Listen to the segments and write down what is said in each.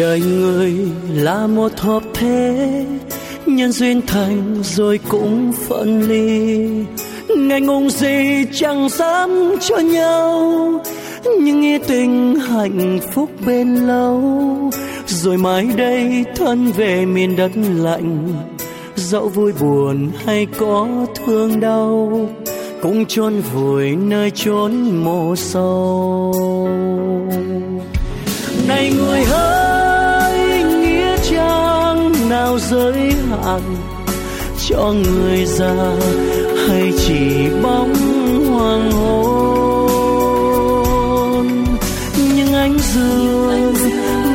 đời người là một hợp thế, nhân duyên thành rồi cũng phân ly. Ngày ngùng gì chẳng dám cho nhau, nhưng nghĩa tình hạnh phúc bên lâu. Rồi mai đây thân về miền đất lạnh, dẫu vui buồn hay có thương đau, cũng chôn vùi nơi chốn mồ sâu. Này người ơi! Bao giới hạn cho người già hay chỉ bóng hoàng hôn. Những ánh dương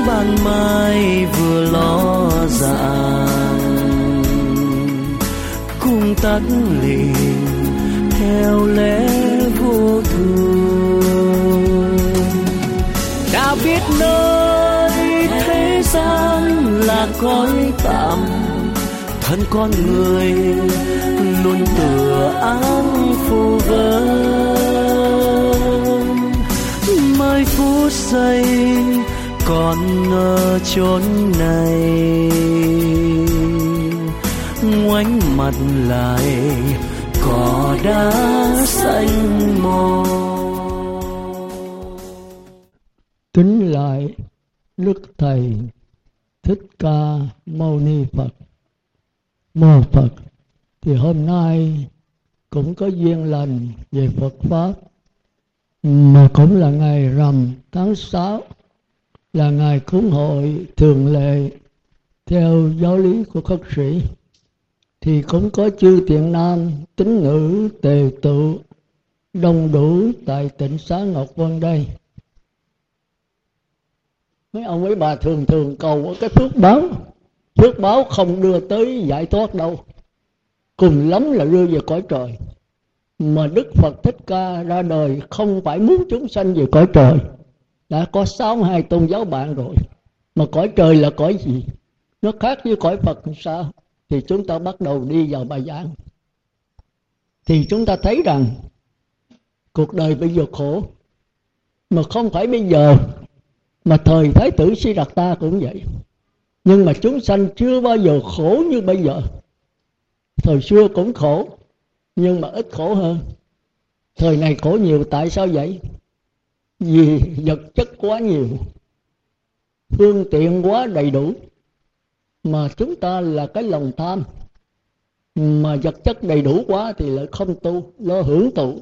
ban mai vừa lo dàng cùng tắt liền theo lẽ vô thường. Đã biết nơi thế gian là cõi tạm. Thân con người luôn tựa áng phù vân. Mai phút giây còn ở chốn này. Ngoảnh mặt lại cỏ đá xanh mồ kính lại đức thầy thích ca mâu ni phật. Mô phật. Thì hôm nay cũng có duyên lành về phật pháp, mà cũng là ngày rằm tháng 6 là ngày cúng hội thường lệ theo giáo lý của khất sĩ. Thì cũng có chư thiện nam, tín nữ tề tụ, đông đủ tại tỉnh xá ngọc vân đây mấy ông mấy bà thường thường cầu cái phước báo. Phước báo không đưa tới giải thoát đâu. Cùng lắm là đưa về cõi trời. Mà đức phật thích ca ra đời không phải muốn chúng sanh về cõi trời. Đã có sáu hai tôn giáo bạn rồi. Mà cõi trời là cõi gì? Nó khác với cõi phật sao? Thì chúng ta bắt đầu đi vào bài giảng. Thì chúng ta thấy rằng, cuộc đời bây giờ khổ. Mà không phải bây giờ mà thời thái tử si đạt ta cũng vậy. Nhưng mà chúng sanh chưa bao giờ khổ như bây giờ. Thời xưa cũng khổ, nhưng mà ít khổ hơn. Thời này khổ nhiều, tại sao vậy? Vì vật chất quá nhiều, phương tiện quá đầy đủ, mà chúng ta là cái lòng tham. Mà vật chất đầy đủ quá thì lại không tu, lo hưởng thụ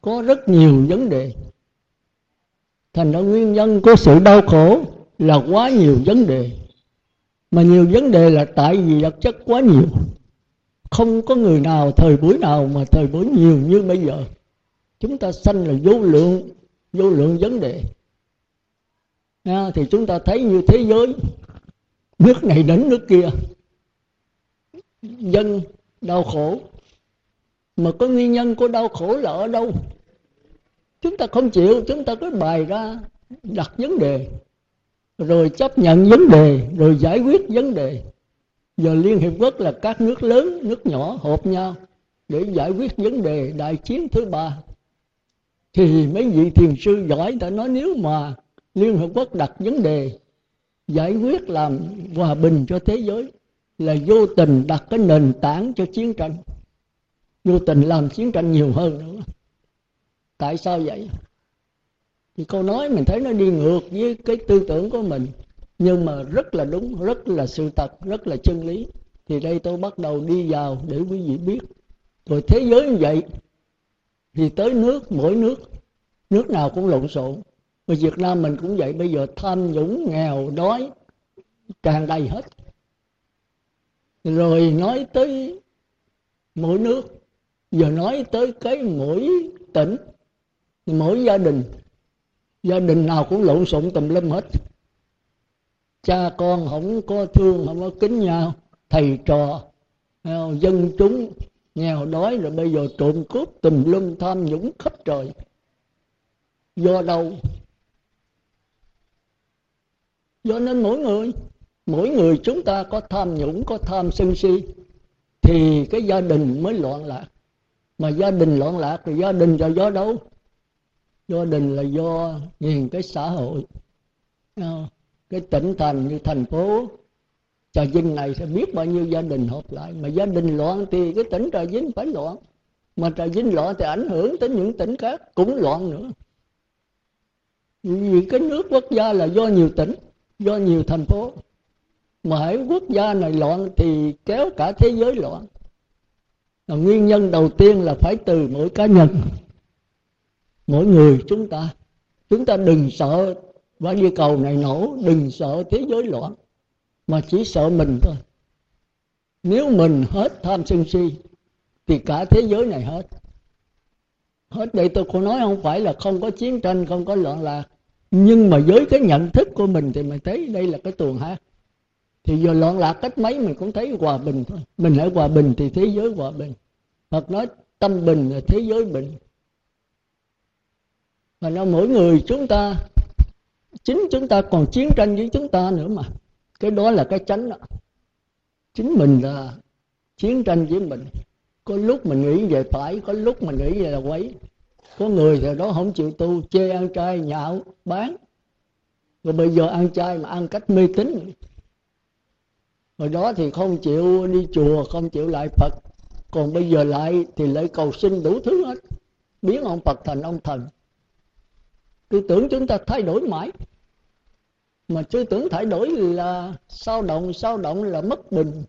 có rất nhiều vấn đề thành ra nguyên nhân của sự đau khổ là quá nhiều vấn đề. Mà nhiều vấn đề là tại vì vật chất quá nhiều. Không có người nào thời buổi nào mà thời buổi nhiều như bây giờ. Chúng ta sanh là vô lượng vô lượng vấn đề. À, thì chúng ta thấy như thế giới nước này đến nước kia. Dân đau khổ. Mà có nguyên nhân của đau khổ là ở đâu? Chúng ta không chịu, chúng ta cứ bày ra đặt vấn đề, rồi chấp nhận vấn đề, rồi giải quyết vấn đề. Giờ liên hiệp quốc là các nước lớn, nước nhỏ họp nhau để giải quyết vấn đề đại chiến thứ ba. Thì mấy vị thiền sư giỏi đã nói nếu mà liên hợp quốc đặt vấn đề, giải quyết làm hòa bình cho thế giới, là vô tình đặt cái nền tảng cho chiến tranh. Vô tình làm chiến tranh nhiều hơn nữa tại sao vậy? Thì câu nói mình thấy nó đi ngược với cái tư tưởng của mình. Nhưng mà rất là đúng, rất là sự thật, rất là chân lý. Thì đây tôi bắt đầu đi vào để quý vị biết. Rồi thế giới như vậy, thì tới nước, mỗi nước nước nào cũng lộn xộn. Và Việt Nam mình cũng vậy, bây giờ tham nhũng, nghèo, đói, tràn đầy hết. Rồi nói tới mỗi nước, giờ nói tới cái mỗi tỉnh mỗi gia đình gia đình nào cũng lộn xộn tùm lum hết. Cha con không có thương, không có kính nhau, thầy trò dân chúng, nghèo đói rồi bây giờ trộm cướp tùm lum tham nhũng khắp trời. Do đâu? Do nên mỗi người mỗi người chúng ta có tham nhũng, có tham sân si, thì cái gia đình mới loạn lạc. Mà gia đình loạn lạc thì gia đình là do đâu? Gia đình là do nhìn cái xã hội à, cái tỉnh thành như thành phố. Trà vinh này sẽ biết bao nhiêu gia đình hợp lại. Mà gia đình loạn thì cái tỉnh trà vinh phải loạn. Mà trà vinh loạn thì ảnh hưởng tới những tỉnh khác cũng loạn nữa. Vì cái nước quốc gia là do nhiều tỉnh, do nhiều thành phố. Mà hãy quốc gia này loạn thì kéo cả thế giới loạn. Là nguyên nhân đầu tiên là phải từ mỗi cá nhân mỗi người chúng ta chúng ta đừng sợ quả địa cầu này nổ, đừng sợ thế giới loạn, mà chỉ sợ mình thôi. Nếu mình hết tham sân si, thì cả thế giới này hết. Hết đây tôi cũng nói không phải là không có chiến tranh, không có loạn lạc, nhưng mà với cái nhận thức của mình thì mình thấy đây là cái tuồng hát. Thì giờ loạn lạc cách mấy mình cũng thấy hòa bình thôi. Mình hãy hòa bình thì thế giới hòa bình. Phật nói tâm bình là thế giới bình và nó mỗi người chúng ta, chính chúng ta còn chiến tranh với chúng ta nữa mà. Cái đó là cái chánh đó. Chính mình là chiến tranh với mình. Có lúc mình nghĩ về phải, có lúc mình nghĩ về là quấy. Có người thì đó không chịu tu, chê ăn chay, nhạo, bán. Rồi bây giờ ăn chay mà ăn cách mê tín. Rồi đó thì không chịu đi chùa, không chịu lại phật. Còn bây giờ lại thì lại cầu xin đủ thứ hết. Biến ông phật thành ông thần tư tưởng chúng ta thay đổi mãi. Mà tư tưởng thay đổi là sao động sao động là mất bình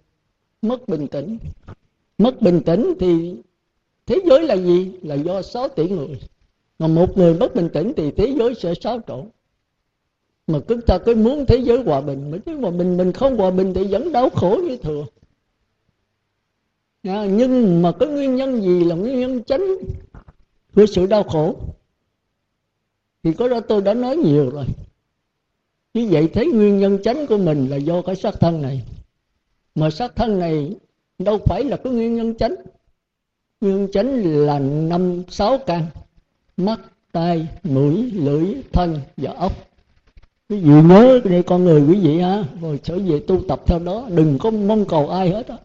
mất bình tĩnh. Mất bình tĩnh thì thế giới là gì? Là do 6 tỷ người. Mà một người mất bình tĩnh thì thế giới sẽ xáo trộn. Mà chúng ta cứ muốn thế giới hòa bình mà chứ mà mình mình không hòa bình thì vẫn đau khổ như thường à, nhưng mà cái nguyên nhân gì là nguyên nhân chính của sự đau khổ thì có đó tôi đã nói nhiều rồi. Như vậy thấy nguyên nhân chánh của mình là do cái sát thân này. Mà sát thân này đâu phải là cái nguyên nhân chánh. Nguyên nhân chánh là năm, sáu căn. Mắt, tai, mũi, lưỡi, thân và ốc quý vị nhớ đây con người quý vị ha. Rồi trở về tu tập theo đó. Đừng có mong cầu ai hết á.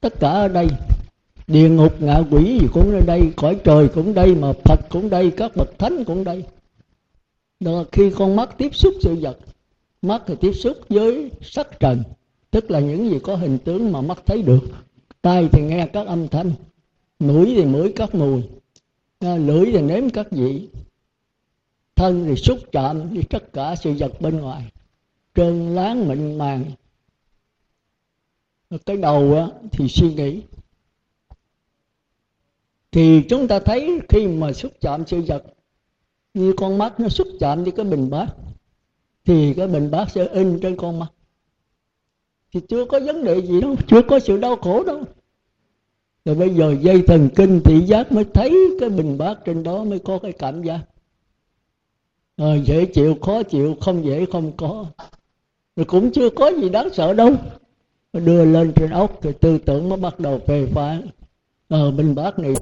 Tất cả ở đây. Địa ngục, ngạ quỷ gì cũng ở đây. Cõi trời cũng đây mà phật cũng đây. Các bậc thánh cũng đây đó khi con mắt tiếp xúc sự vật mắt thì tiếp xúc với sắc trần tức là những gì có hình tướng mà mắt thấy được. Tai thì nghe các âm thanh mũi thì mũi các mùi à, lưỡi thì nếm các vị thân thì xúc chạm với tất cả sự vật bên ngoài. Trơn láng mịn màng. Cái đầu á, thì suy nghĩ. Thì chúng ta thấy khi mà xúc chạm sự vật như con mắt nó xúc chạm với cái bình bát thì cái bình bát sẽ in trên con mắt. Thì chưa có vấn đề gì đâu chưa có sự đau khổ đâu. Rồi bây giờ dây thần kinh thị giác mới thấy cái bình bát trên đó mới có cái cảm giác. À, dễ chịu khó chịu không dễ không có. Rồi cũng chưa có gì đáng sợ đâu. Đưa lên trên ốc thì tư tưởng mới bắt đầu phê phán. Ờ à, bình bát này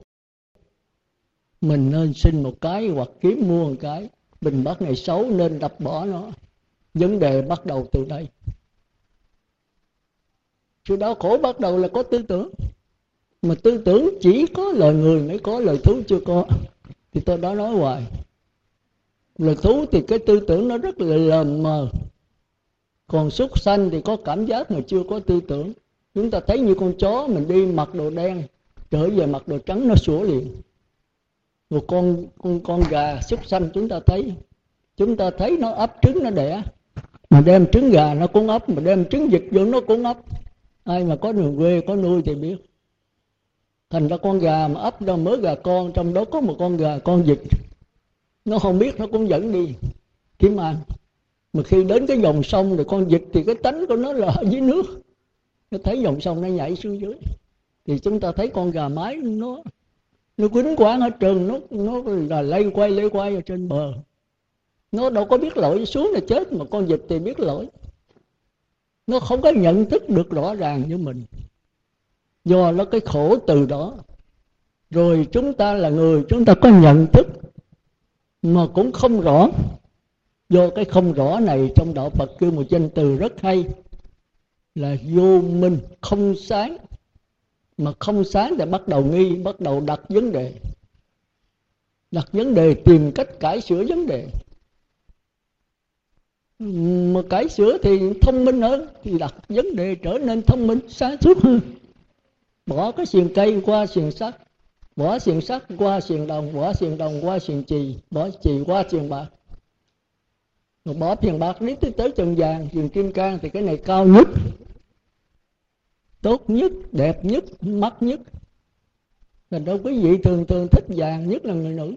mình nên xin một cái hoặc kiếm mua một cái. Bình bát này xấu nên đập bỏ nó. Vấn đề bắt đầu từ đây. Sự đau khổ bắt đầu là có tư tưởng. Mà tư tưởng chỉ có lời người mới có lời thú chưa có. Thì tôi đã nói hoài. Lời thú thì cái tư tưởng nó rất là lờ mờ. Còn súc sanh thì có cảm giác mà chưa có tư tưởng. Chúng ta thấy như con chó mình đi mặc đồ đen, trở về mặc đồ trắng nó sủa liền một con con con gà súc sanh chúng ta thấy. Chúng ta thấy nó ấp trứng nó đẻ. Mà đem trứng gà nó cũng ấp, mà đem trứng vịt vô nó cũng ấp. Ai mà có đường quê, có nuôi thì biết. Thành ra con gà mà ấp ra mớ gà con, trong đó có một con gà, con vịt. Nó không biết, nó cũng dẫn đi. Kiếm ăn mà khi đến cái dòng sông thì con vịt thì cái tánh của nó là ở dưới nước. Nó thấy dòng sông nó nhảy xuống dưới. Thì chúng ta thấy con gà mái nó nó quýnh quán ở trường nó nó là lây quay lây quay ở trên bờ. Nó đâu có biết lỗi, xuống là chết mà con vịt thì biết lỗi. Nó không có nhận thức được rõ ràng như mình. Do nó cái khổ từ đó. Rồi chúng ta là người, chúng ta có nhận thức mà cũng không rõ. Do cái không rõ này trong đạo phật kêu một danh từ rất hay là vô minh, không sáng mà không sáng thì bắt đầu nghi, bắt đầu đặt vấn đề. Đặt vấn đề, tìm cách cải sửa vấn đề. Mà cải sửa thì thông minh hơn, thì đặt vấn đề trở nên thông minh, sáng suốt hơn. Bỏ cái xiềng cây qua xiềng sắt, bỏ xiềng sắt qua xiềng đồng, bỏ xiềng đồng qua xiềng chì, bỏ chì qua xiềng bạc. Rồi bỏ tiền bạc lý tới tới trần vàng xiềng kim cang thì cái này cao nhất tốt nhất, đẹp nhất, mắt nhất. Thành đâu quý vị thường thường thích vàng nhất là người nữ.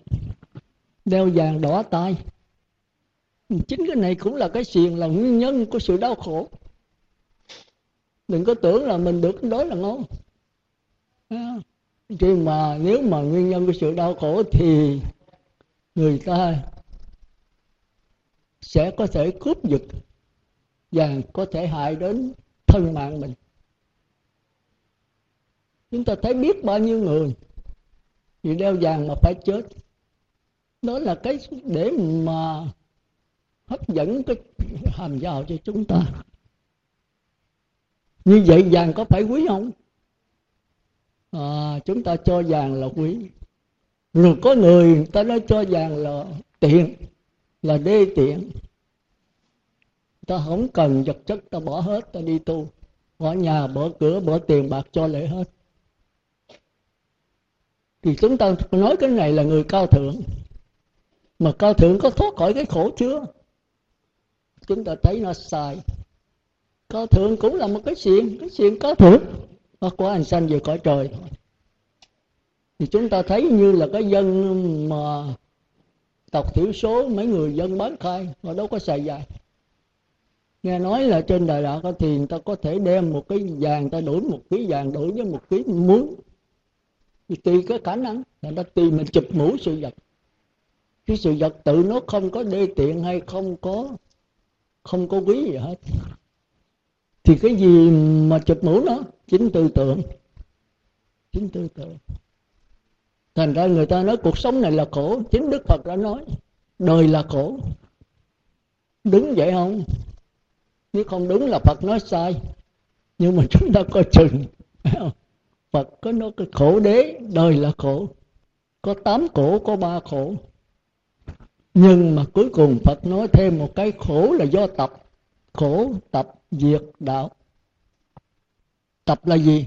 Đeo vàng đỏ tay. Chính cái này cũng là cái xiềng, là nguyên nhân của sự đau khổ. Đừng có tưởng là mình được, đó là ngon. À, Chứ mà nếu mà nguyên nhân của sự đau khổ thì người ta sẽ có thể cướp giật và có thể hại đến thân mạng mình chúng ta thấy biết bao nhiêu người vì đeo vàng mà phải chết. Đó là cái để mà hấp dẫn cái hàm giàu cho chúng ta. Như vậy vàng có phải quý không? À, chúng ta cho vàng là quý. Rồi có người, người ta nói cho vàng là tiện là đê tiện. Ta không cần vật chất ta bỏ hết ta đi tu. Bỏ nhà bỏ cửa bỏ tiền bạc cho lễ hết thì chúng ta nói cái này là người cao thượng. Mà cao thượng có thoát khỏi cái khổ chưa chúng ta thấy nó sai. Cao thượng cũng là một cái chuyện cái chuyện cao thượng. Nó có hành sanh về cõi trời. Thì chúng ta thấy như là cái dân mà tộc thiểu số, mấy người dân bán khai họ đâu có xài dài. Nghe nói là trên đài đạo thì người ta có thể đem một cái vàng, ta đổi một ký vàng, đổi với một ký muối thì tùy cái khả năng là nó tùy mình chụp mũ sự vật. Cái sự vật tự nó không có đê tiện hay không có không có quý gì hết. Thì cái gì mà chụp mũ nó? Chính tư tưởng. Chính tư tưởng. Thành ra người ta nói cuộc sống này là khổ, chính đức phật đã nói, đời là khổ. Đúng vậy không? Nếu không đúng là phật nói sai, nhưng mà chúng ta coi chừng phật có nói cái khổ đế, đời là khổ. Có tám khổ có ba khổ. Nhưng mà cuối cùng phật nói thêm một cái khổ là do tập. Khổ, tập diệt đạo. Tập là gì?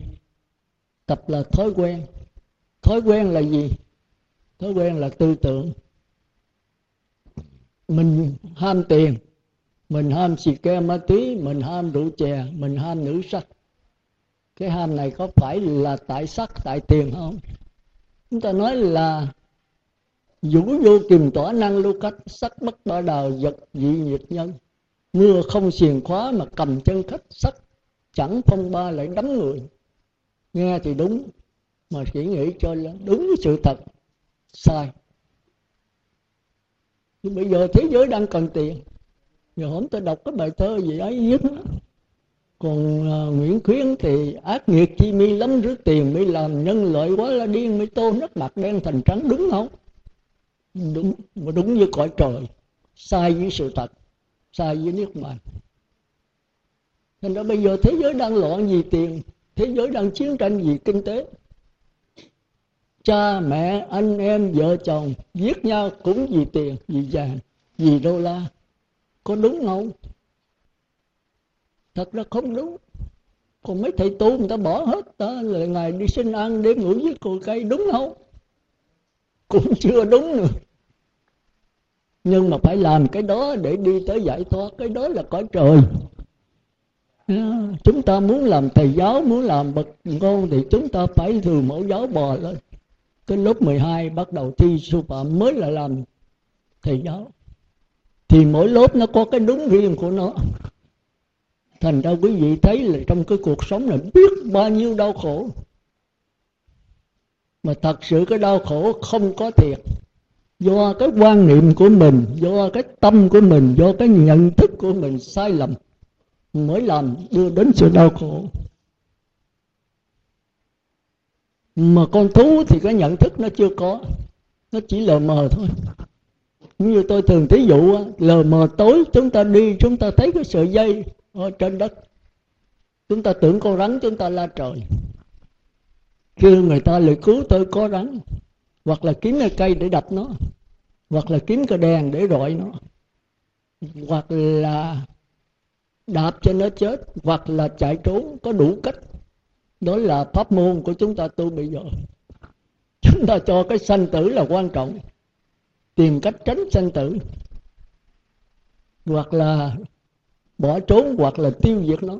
Tập là thói quen. Thói quen là gì? Thói quen là tư tưởng. Mình ham tiền, mình ham xì ke ma túy mình ham rượu chè, mình ham nữ sắc cái ham này có phải là tại sắc, tại tiền không? Chúng ta nói là vũ vô kiềm tỏa năng lưu cách, sắc bất ba đào vật dị nhiệt nhân. Mưa không xiềng khóa mà cầm chân khách, sắc chẳng phong ba lại đấm người. Nghe thì đúng, mà chỉ nghĩ cho là đúng với sự thật. Sai. Nhưng bây giờ thế giới đang cần tiền. Giờ hôm tôi đọc cái bài thơ gì ấy viết còn uh, nguyễn khuyến thì ác nghiệt chi mi lắm rước tiền mới làm nhân lợi quá là điên mới tô nước mặt đen thành trắng đúng không? Đúng mà đúng như cõi trời sai với sự thật sai với nước bàn thành ra bây giờ thế giới đang loạn vì tiền thế giới đang chiến tranh vì kinh tế. Cha mẹ anh em vợ chồng giết nhau cũng vì tiền vì vàng vì đô la. Có đúng không? Thật ra không đúng. Còn mấy thầy tu người ta bỏ hết đó là ngày đi xin ăn đêm ngủ với cội cây, đúng không? Cũng chưa đúng nữa. Nhưng mà phải làm cái đó để đi tới giải thoát, cái đó là cõi trời. À, chúng ta muốn làm thầy giáo, muốn làm bậc ngôn thì chúng ta phải từ mẫu giáo bò lên. Cái lớp 12 bắt đầu thi sư phạm mới là làm thầy giáo. Thì mỗi lớp nó có cái đúng riêng của nó thành ra quý vị thấy là trong cái cuộc sống này biết bao nhiêu đau khổ. Mà thật sự cái đau khổ không có thiệt. Do cái quan niệm của mình, do cái tâm của mình, do cái nhận thức của mình sai lầm, mới làm đưa đến sự đau khổ. Mà con thú thì cái nhận thức nó chưa có, nó chỉ lờ mờ thôi. Như tôi thường thí dụ lờ mờ tối chúng ta đi, chúng ta thấy cái sợi dây ở trên đất. Chúng ta tưởng con rắn chúng ta la trời. Kêu người ta lại cứu tôi có rắn, hoặc là kiếm cái cây để đập nó, hoặc là kiếm cái đèn để rọi nó, hoặc là đạp cho nó chết, hoặc là chạy trốn, có đủ cách. Đó là pháp môn của chúng ta tu bây giờ. Chúng ta cho cái sanh tử là quan trọng. Tìm cách tránh sanh tử, hoặc là bỏ trốn hoặc là tiêu diệt nó.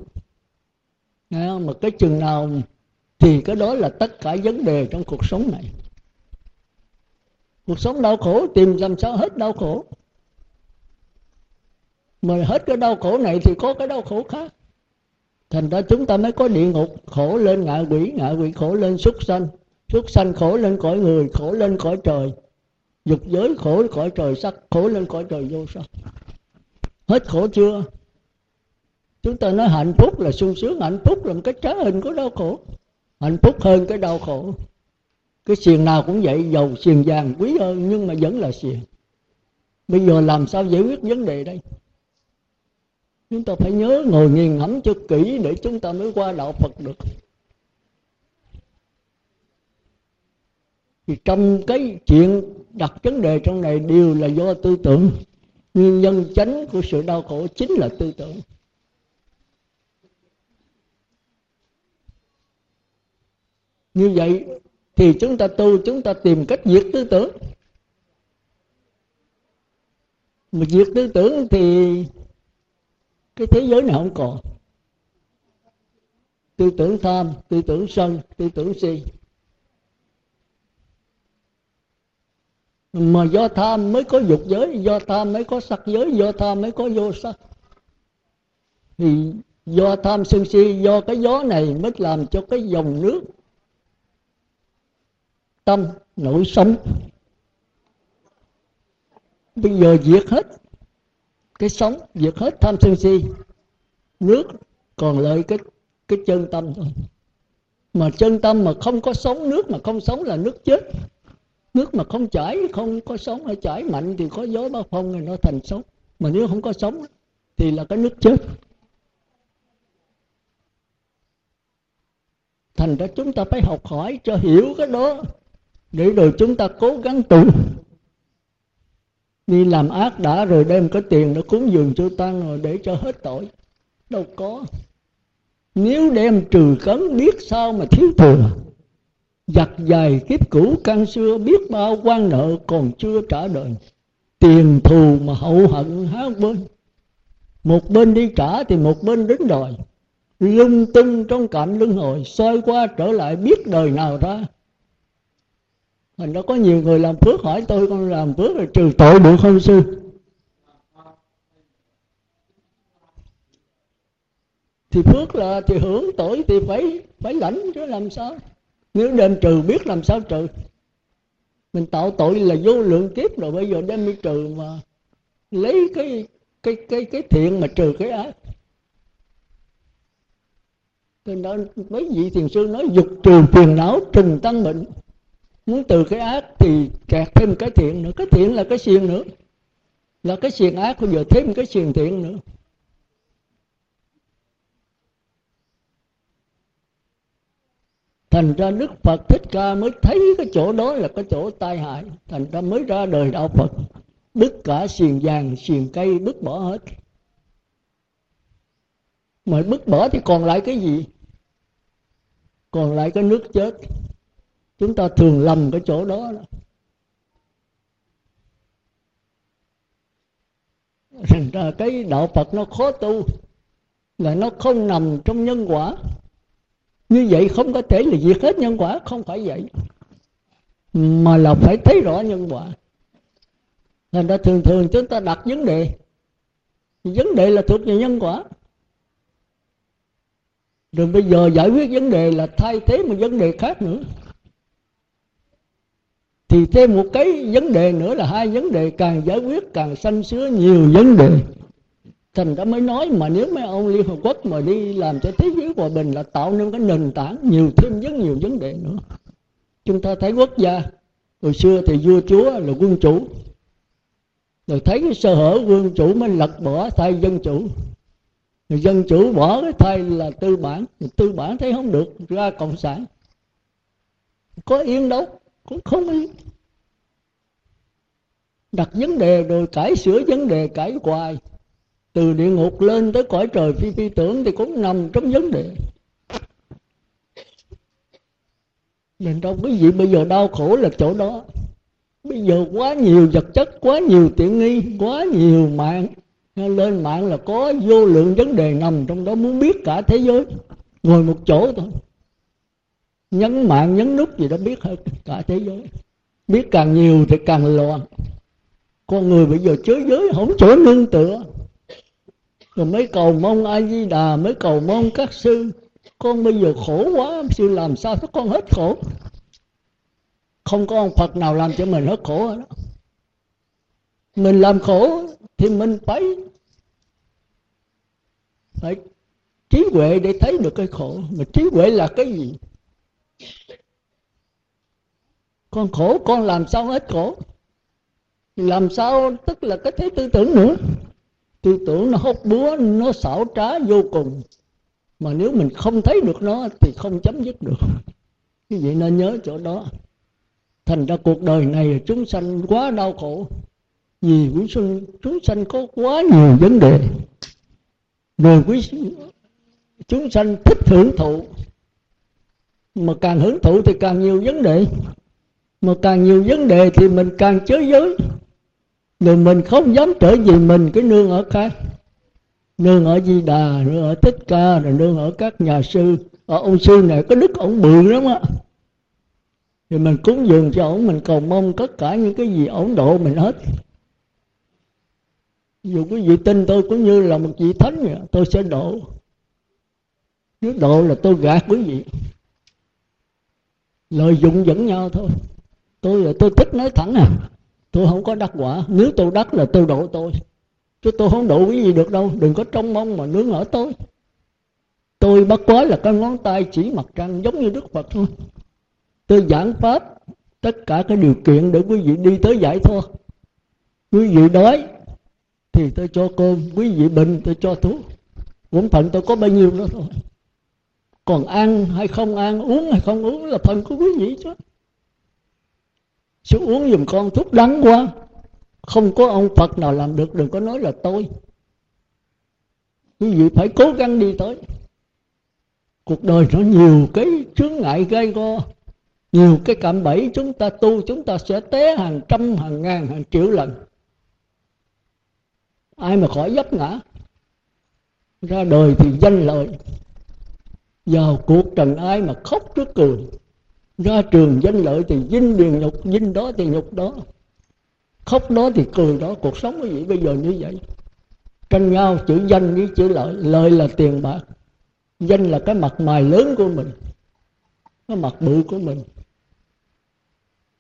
Nghe không? mà cái chừng nào thì cái đó là tất cả vấn đề trong cuộc sống này. Cuộc sống đau khổ, tìm làm sao hết đau khổ. Mà hết cái đau khổ này thì có cái đau khổ khác. Thành ra chúng ta mới có địa ngục, khổ lên ngạ quỷ ngạ quỷ khổ lên súc sanh. Súc sanh khổ lên cõi người, khổ lên cõi trời. Dục giới khổ cõi trời sắc, khổ lên cõi trời vô sắc. Hết khổ chưa? Chúng ta nói hạnh phúc là sung sướng, hạnh phúc là một cái trái hình của đau khổ. Hạnh phúc hơn cái đau khổ. Cái xiềng nào cũng vậy, dầu xiềng vàng quý hơn, nhưng mà vẫn là xiềng. Bây giờ làm sao giải quyết vấn đề đây? Chúng ta phải nhớ ngồi nghiền ngẫm cho kỹ để chúng ta mới qua đạo phật được. Thì trong cái chuyện đặt vấn đề trong này đều là do tư tưởng. Nguyên nhân chánh của sự đau khổ chính là tư tưởng. Như vậy thì chúng ta tu, chúng ta tìm cách diệt tư tưởng. Mà diệt tư tưởng thì cái thế giới này không còn. Tư tưởng tham, tư tưởng sân, tư tưởng si. Mà do tham mới có dục giới, do tham mới có sắc giới, do tham mới có vô sắc. Thì do tham sân si, do cái gió này mới làm cho cái dòng nước tâm nổi sống bây giờ diệt hết cái sống, diệt hết tham sân si, nước còn lợi cái cái chân tâm thôi. Mà chân tâm mà không có sống, nước mà không sống là nước chết. Nước mà không chảy, không có sống hay chảy mạnh thì có gió bão phong thì nó thành sống. Mà nếu không có sống thì là cái nước chết. Thành ra chúng ta phải học hỏi cho hiểu cái đó để rồi chúng ta cố gắng tu. Đi làm ác đã rồi đem cái tiền nó cúng dường cho tăng rồi để cho hết tội. Đâu có. Nếu đem trừ cấn biết sao mà thiếu thừa. Giặt dài kiếp cũ căn xưa biết bao quan nợ còn chưa trả đời. Tiền thù mà hậu hận háo bên. Một bên đi trả thì một bên đứng đòi. Lung tung trong cạnh luân hồi xoay qua trở lại biết đời nào ra thành nó có nhiều người làm phước hỏi tôi, con làm phước rồi trừ tội được không sư? Thì phước là thì hưởng, tội thì phải phải lãnh chứ làm sao? Nếu đem trừ biết làm sao trừ? Mình tạo tội là vô lượng kiếp rồi, bây giờ đem đi trừ mà lấy cái cái cái cái thiện mà trừ cái ác. Nên đó mấy vị thiền sư nói, dục trừ phiền não, trừng tăng bệnh muốn từ cái ác thì kẹt thêm cái thiện nữa. Cái thiện là cái xiềng nữa. Là cái xiềng ác, bây giờ thêm cái xiềng thiện nữa. Thành ra đức phật thích ca mới thấy cái chỗ đó là cái chỗ tai hại. Thành ra mới ra đời đạo phật. Đứt cả xiềng vàng, xiềng cây, đứt bỏ hết. Mà bứt bỏ thì còn lại cái gì? Còn lại cái nước chết chúng ta thường lầm cái chỗ đó, thành ra cái đạo phật nó khó tu là nó không nằm trong nhân quả. Như vậy không có thể là diệt hết nhân quả không phải vậy. Mà là phải thấy rõ nhân quả. Thành ra thường thường chúng ta đặt vấn đề. Vấn đề là thuộc về nhân quả. Rồi bây giờ giải quyết vấn đề là thay thế một vấn đề khác nữa thì thêm một cái vấn đề nữa là hai vấn đề càng giải quyết càng sanh sứa nhiều vấn đề. Thành ra mới nói mà nếu mấy ông liên hợp quốc mà đi làm cho thế giới hòa bình là tạo nên cái nền tảng nhiều thêm rất nhiều vấn đề nữa. Chúng ta thấy quốc gia, hồi xưa thì vua chúa là quân chủ. Rồi thấy cái sơ hở quân chủ mới lật bỏ thay dân chủ. Rồi dân chủ bỏ cái thay là tư bản. Rồi tư bản thấy không được, ra cộng sản. Có yên đâu cũng không yên đặt vấn đề rồi cải sửa vấn đề, cải hoài. Từ địa ngục lên tới cõi trời phi phi tưởng thì cũng nằm trong vấn đề. Nên đâu quý vị bây giờ đau khổ là chỗ đó. Bây giờ quá nhiều vật chất, quá nhiều tiện nghi, quá nhiều mạng. Lên mạng là có vô lượng vấn đề nằm trong đó, muốn biết cả thế giới. Ngồi một chỗ thôi nhấn mạng, nhấn nút gì đó, biết hết cả thế giới. Biết càng nhiều thì càng loạn. Con người bây giờ chới giới, không chỗ nương tựa. Rồi mới cầu mong a di đà mới cầu mong các sư. Con bây giờ khổ quá sư làm sao cho con hết khổ. Không có ông phật nào làm cho mình hết khổ đó. Mình làm khổ thì mình phải phải trí huệ để thấy được cái khổ. Mà trí huệ là cái gì? Con khổ, con làm sao hết khổ? Làm sao? Tức là cái thế tư tưởng nữa. Tư tưởng nó hốt búa, nó xảo trá vô cùng. Mà nếu mình không thấy được nó thì không chấm dứt được. Như vậy nên nhớ chỗ đó. Thành ra cuộc đời này chúng sanh quá đau khổ. Vì quý sinh chúng sanh có quá nhiều vấn đề. Rồi quý chúng sanh thích hưởng thụ. Mà càng hưởng thụ thì càng nhiều vấn đề mà càng nhiều vấn đề thì mình càng chới giới. Rồi mình không dám trở về mình cái nương ở khác. Nương ở di đà nương ở thích ca rồi nương ở các nhà sư. Ở ông sư này có đức ông bự lắm á. Thì mình cúng dường cho ổng mình cầu mong tất cả những cái gì ổng độ mình hết. Dù quý vị tin tôi cũng như là một vị thánh vậy, tôi sẽ độ. Nếu độ là tôi gạt quý vị. Lợi dụng dẫn nhau thôi tôi tôi thích nói thẳng à. Tôi không có đắc quả. Nếu tôi đắc là tôi độ tôi. Chứ tôi không độ cái gì được đâu. Đừng có trông mong mà nướng ở tôi. Tôi bất quá là cái ngón tay chỉ mặt trăng giống như đức phật thôi. Tôi giảng pháp tất cả cái điều kiện để quý vị đi tới giải thoát quý vị đói thì tôi cho cơm. Quý vị bệnh tôi cho thuốc. Bổn phận tôi có bao nhiêu đó thôi. Còn ăn hay không ăn, uống hay không uống là phần của quý vị chứ sư uống giùm con thuốc đắng quá. Không có ông phật nào làm được, đừng có nói là tôi. Quý vị phải cố gắng đi tới. Cuộc đời nó nhiều cái chướng ngại gây go, nhiều cái cạm bẫy chúng ta tu, chúng ta sẽ té hàng trăm, hàng ngàn, hàng triệu lần. Ai mà khỏi dấp ngã, ra đời thì danh lợi. Vào cuộc trần ai mà khóc trước cười ra trường danh lợi thì dinh điền nhục, dinh đó thì nhục đó. Khóc đó thì cười đó, cuộc sống của vị bây giờ như vậy. Tranh nhau, chữ danh với chữ lợi lợi là tiền bạc, danh là cái mặt mày lớn của mình, cái mặt bự của mình.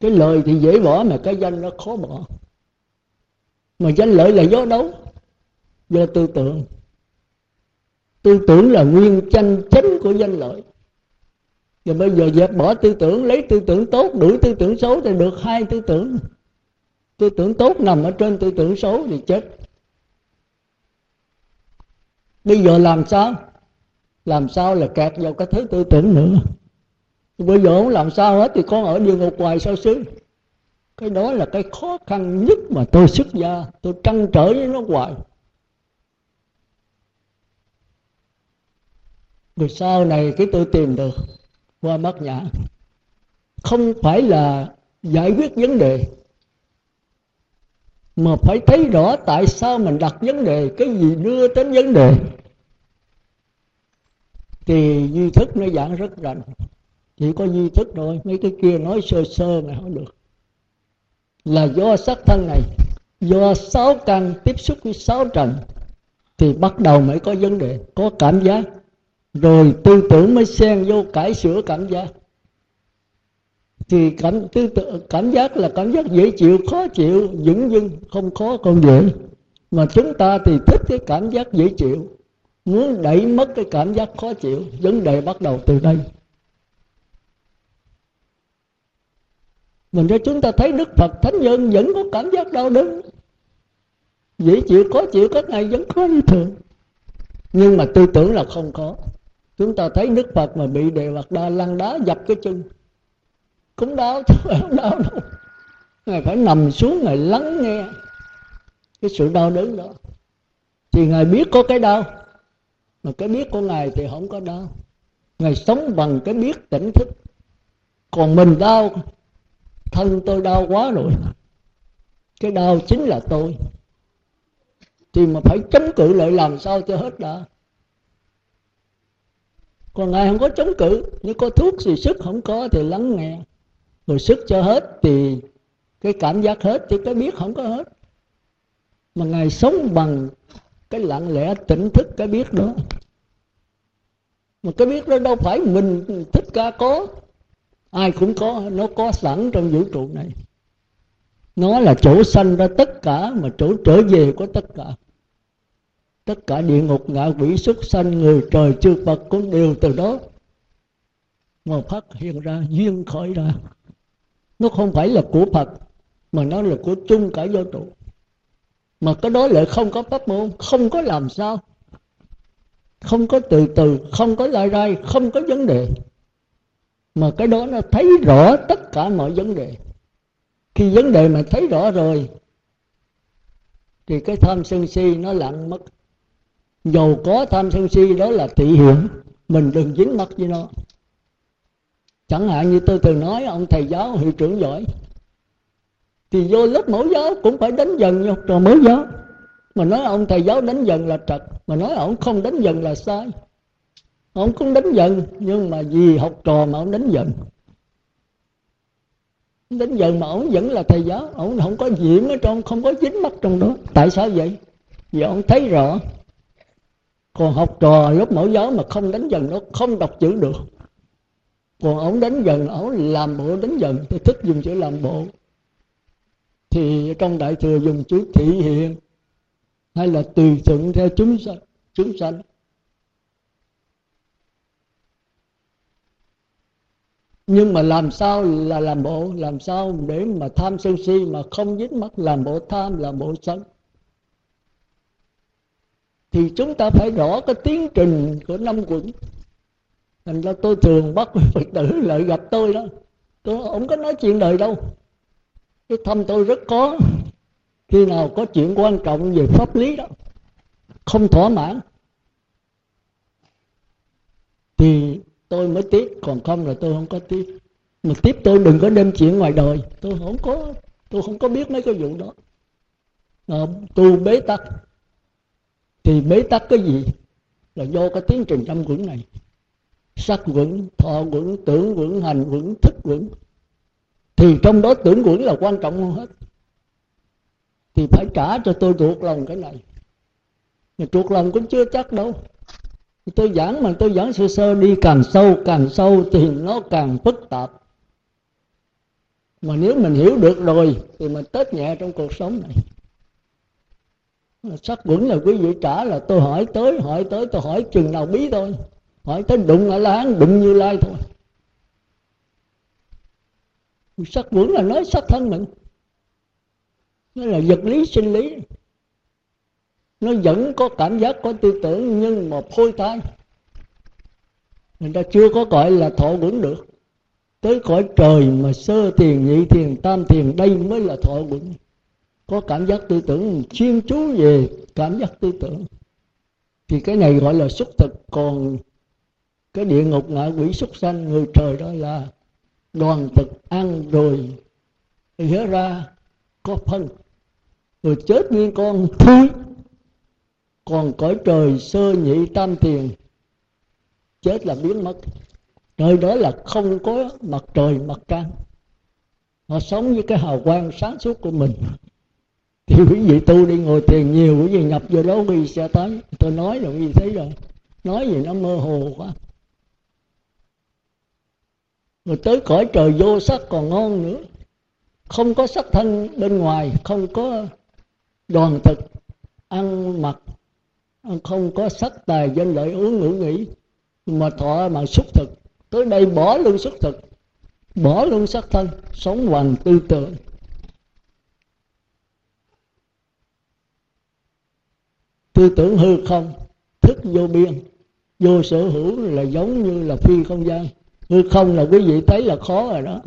Cái lời thì dễ bỏ mà cái danh nó khó bỏ. Mà danh lợi là do đâu? Do tư tưởng. Tư tưởng là nguyên tranh chánh của danh lợi và bây giờ dẹp bỏ tư tưởng, lấy tư tưởng tốt, đuổi tư tưởng xấu thì được hai tư tưởng. Tư tưởng tốt nằm ở trên tư tưởng xấu thì chết. Bây giờ làm sao? Làm sao là kẹt vào cái thứ tư tưởng nữa? Bây giờ không làm sao hết thì con ở địa ngục hoài sao xứ? Cái đó là cái khó khăn nhất mà tôi xuất gia, tôi trăn trở với nó hoài. Rồi sau này cái tôi tìm được? Qua mắt nhã. Không phải là giải quyết vấn đề, mà phải thấy rõ tại sao mình đặt vấn đề, cái gì đưa đến vấn đề. Thì duy thức nó giảng rất rành. Chỉ có duy thức thôi, mấy cái kia nói sơ sơ mà không được. Là do sắc thân này, do sáu căn tiếp xúc với sáu trần, thì bắt đầu mới có vấn đề, có cảm giác rồi tư tưởng mới xen vô cải sửa cảm giác. Thì cảm tư tưởng, cảm giác là cảm giác dễ chịu khó chịu dững dưng không khó còn dễ. Mà chúng ta thì thích cái cảm giác dễ chịu. Muốn đẩy mất cái cảm giác khó chịu vấn đề bắt đầu từ đây. Mình cho chúng ta thấy đức phật thánh nhân vẫn có cảm giác đau đớn. Dễ chịu khó chịu các ngày vẫn có như thường nhưng mà tư tưởng là không có chúng ta thấy đức phật mà bị đề vật đa lăn đá dập cái chân. Cũng đau chứ không đau đâu. Ngài phải nằm xuống, ngài lắng nghe cái sự đau đớn đó. Thì ngài biết có cái đau, mà cái biết của ngài thì không có đau. Ngài sống bằng cái biết tỉnh thức. Còn mình đau, thân tôi đau quá rồi. Cái đau chính là tôi. Thì mà phải chống cự lại làm sao cho hết đã? Còn ngài không có chống cự, nếu có thuốc thì sức không có thì lắng nghe. Rồi sức cho hết thì cái cảm giác hết thì cái biết không có hết. Mà ngài sống bằng cái lặng lẽ tỉnh thức cái biết đó. Mà cái biết đó đâu phải mình thích ca có, ai cũng có, nó có sẵn trong vũ trụ này. Nó là chỗ sanh ra tất cả mà chỗ trở về của tất cả tất cả địa ngục ngạ quỷ xuất sanh, người trời chư Phật cũng đều từ đó. Mà phát hiện ra duyên khởi ra. Nó không phải là của Phật, mà nó là của chung cả vô trụ. Mà cái đó lại không có pháp môn, không có làm sao. Không có từ từ, không có lai rai, không có vấn đề. Mà cái đó nó thấy rõ tất cả mọi vấn đề. Khi vấn đề mà thấy rõ rồi, thì cái tham sân si nó lặng mất dầu có tham sân si, đó là thị hiện mình đừng dính mắt với nó. Chẳng hạn như tôi thường nói, ông thầy giáo, hiệu trưởng giỏi, thì vô lớp mẫu giáo cũng phải đánh dần vô trò mới giáo. Mà nói ông thầy giáo đánh dần là trật mà nói ông không đánh dần là sai. Ông cũng đánh dần, nhưng mà vì học trò mà ông đánh dần. Đến giờ mà ông vẫn là thầy giáo, ông không có nhiễm ở trong, không có dính mắt trong đó. Tại sao vậy? Vì ông thấy rõ còn học trò lớp mẫu giáo mà không đánh dần nó không đọc chữ được. Còn ông đánh dần, ông làm bộ đánh dần tôi thích dùng chữ làm bộ. Thì trong đại thừa dùng chữ thị hiện, hay là tùy thuận theo chúng sanh chúng sanh. Nhưng mà làm sao là làm bộ? Làm sao để mà tham sân si mà không dính mắt làm bộ tham, làm bộ sân? Thì chúng ta phải rõ cái tiến trình của năm quận. Thành ra tôi thường bắt phật tử lại gặp tôi đó. Tôi không có nói chuyện đời đâu? Cái thăm tôi rất có. Khi nào có chuyện quan trọng về pháp lý đó không thỏa mãn thì tôi mới tiếp còn không là tôi không có tiếp mà tiếp tôi đừng có đem chuyện ngoài đời. Tôi không có tôi không có biết mấy cái vụ đó. À, tu bế tắc thì bế tắc cái gì? Là do cái tiến trình tâm quẩn này. Sắc quẩn, thọ quẩn, tưởng quẩn, hành quẩn, thức quẩn. Thì trong đó tưởng quẩn là quan trọng hơn hết. Thì phải trả cho tôi thuộc lòng cái này. Mà thuộc lòng cũng chưa chắc đâu. Tôi giảng mà tôi giảng sơ sơ đi, càng sâu càng sâu thì nó càng phức tạp. Mà nếu mình hiểu được rồi, thì mình tết nhẹ trong cuộc sống này sắc quẩn là quý vị trả là tôi hỏi tới hỏi tới, tôi hỏi chừng nào bí thôi. Hỏi tới đụng ở láng đụng như lai thôi. Sắc quẩn là nói sắc thân mình. Nó là vật lý sinh lý. Nó vẫn có cảm giác, có tư tưởng, nhưng mà phôi thai. Người ta chưa có gọi là thọ quẩn được. Tới cõi trời mà sơ thiền, nhị thiền, tam thiền, đây mới là thọ quẩn có cảm giác tư tưởng chuyên chú về cảm giác tư tưởng. Thì cái này gọi là xuất thực. Còn cái địa ngục ngạ quỷ xuất sanh, người trời đó là đoàn thực ăn rồi. Nhớ ra có phân. Rồi chết như con thui. Còn cõi trời sơ nhị tam thiền, chết là biến mất. Nơi đó là không có mặt trời, mặt trăng. Họ sống với cái hào quang sáng suốt của mình thì quý vị tu đi ngồi thiền nhiều, quý vị nhập vô đó, quý vị sẽ tới tôi nói rồi, quý vị thấy rồi. Nói gì nó mơ hồ quá. Rồi tới cõi trời vô sắc còn ngon nữa. Không có sắc thân bên ngoài, không có đoàn thực, ăn mặc, không có sắc tài danh lợi uống ngủ nghỉ, mà thọ mà xuất thực. Tới đây bỏ luôn xuất thực, bỏ luôn sắc thân, sống hoàn tư tưởng. Tư tưởng hư không, thức vô biên. Vô sở hữu là giống như là phi không gian. Hư không là quý vị thấy là khó rồi đó.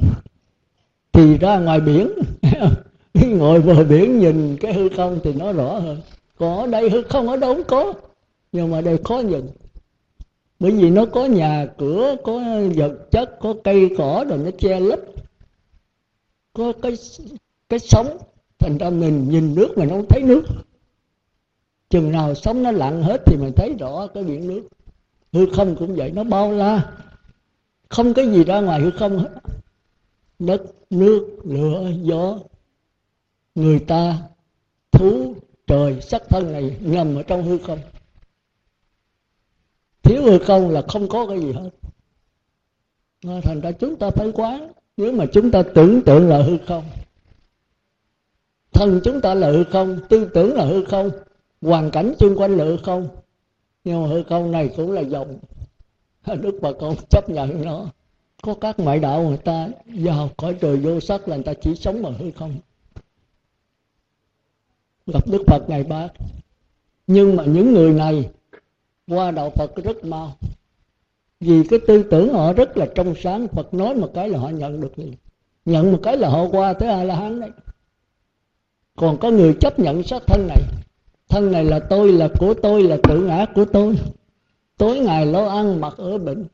Thì ra ngoài biển ngồi bờ biển nhìn cái hư không thì nó rõ hơn. Có ở đây hư không ở đâu cũng có, nhưng mà đây khó nhìn. Bởi vì nó có nhà cửa, có vật chất, có cây cỏ rồi nó che lấp. Có cái cái sống, thành ra mình nhìn nước mà nó không thấy nước chừng nào sống nó lặng hết thì mình thấy rõ cái biển nước. Hư không cũng vậy, nó bao la. Không cái gì ra ngoài hư không hết. Đất, nước, lửa, gió. Người ta, thú, trời, sắc thân này nằm ở trong hư không. Thiếu hư không là không có cái gì hết. Thành ra chúng ta phải quán. Nếu mà chúng ta tưởng tượng là hư không, thân chúng ta là hư không, tư tưởng là hư không hoàn cảnh xung quanh là hư không. Nhưng mà hư không này cũng là dòng. Đức bà con chấp nhận nó. Có các ngoại đạo người ta vào khỏi trời vô sắc là người ta chỉ sống mà hư không. Gặp đức phật ngày ba, nhưng mà những người này qua đạo phật rất mau. Vì cái tư tưởng họ rất là trong sáng phật nói một cái là họ nhận được liền nhận một cái là họ qua tới a la hán đấy. Còn có người chấp nhận xác thân này thân này là tôi là của tôi là tự ngã của tôi. Tối ngày lo ăn mặc ở bệnh.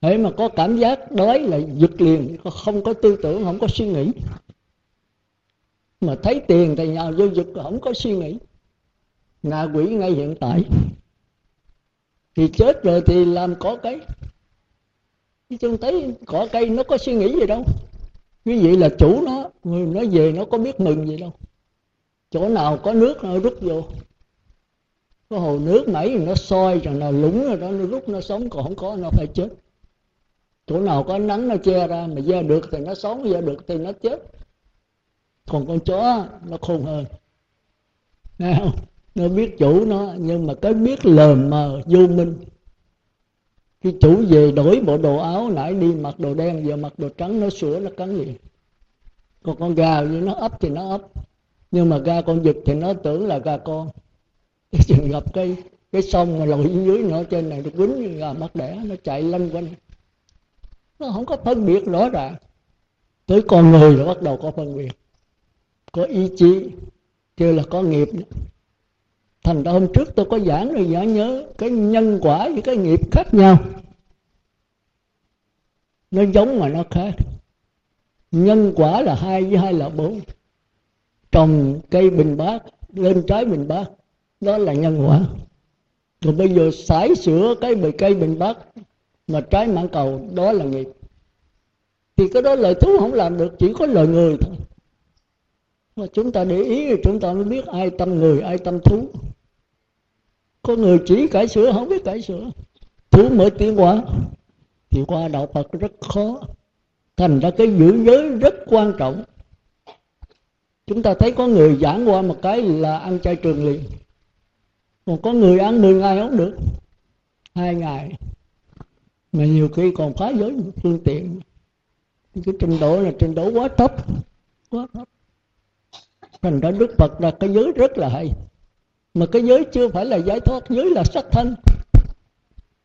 Thế mà có cảm giác đói là giật liền Không có tư tưởng, không có suy nghĩ. Mà thấy tiền thì nhào vô giật không có suy nghĩ. Ngạ quỷ ngay hiện tại. Thì chết rồi thì làm cỏ cây. Chứ chúng thấy cỏ cây nó có suy nghĩ gì đâu. Quý vị là chủ nó Người nó về nó có biết mừng gì đâu. Chỗ nào có nước nó rút vô. Có hồ nước mấy nó soi rồi nó lúng rồi đó, Nó rút, nó sống, còn không có, nó phải chết. Chỗ nào có nắng nó che ra, mà ra được thì nó sống ra được thì nó chết. Còn con chó, nó khôn hơn. Nghe không? nó biết chủ nó, nhưng mà cái biết lờ mờ, vô minh. Khi chủ về đổi bộ đồ áo, nãy đi mặc đồ đen, giờ mặc đồ trắng, nó sửa, nó cắn liền. Còn con gà như nó ấp thì nó ấp nhưng mà gà con vịt thì nó tưởng là gà con. Chừng gặp cái cái sông mà lội dưới nữa, trên này nó quýnh gà mắt đẻ, nó chạy lanh quanh. Nó không có phân biệt rõ ràng. Tới con người là bắt đầu có phân biệt. Có ý chí, kêu là có nghiệp. Thành ra hôm trước tôi có giảng rồi, giả nhớ cái nhân quả với cái nghiệp khác nhau. Nó giống mà nó khác. Nhân quả là hai với hai là bốn trồng cây bình bát, lên trái bình bát, đó là nhân quả. Rồi bây giờ sải sửa cái bề cây bình bát mà trái mãn cầu, đó là nghiệp. Thì cái đó lời thú không làm được, chỉ có lời người thôi. Mà chúng ta để ý thì chúng ta mới biết ai tâm người, ai tâm thú. Có người chỉ cải sửa, không biết cải sửa. Thú mới tiến hóa. Thì qua đạo phật rất khó. Thành ra cái giữ giới rất quan trọng chúng ta thấy có người giảng qua một cái là ăn chay trường liền. Còn có người ăn 10 ngày không được. Hai ngày. Mà nhiều khi còn phá giới phương tiện. Cái trình độ là trình độ quá thấp. Quá thấp. Thành ra đức phật là cái giới rất là hay. Mà cái giới chưa phải là giải thoát, giới là sắc thân.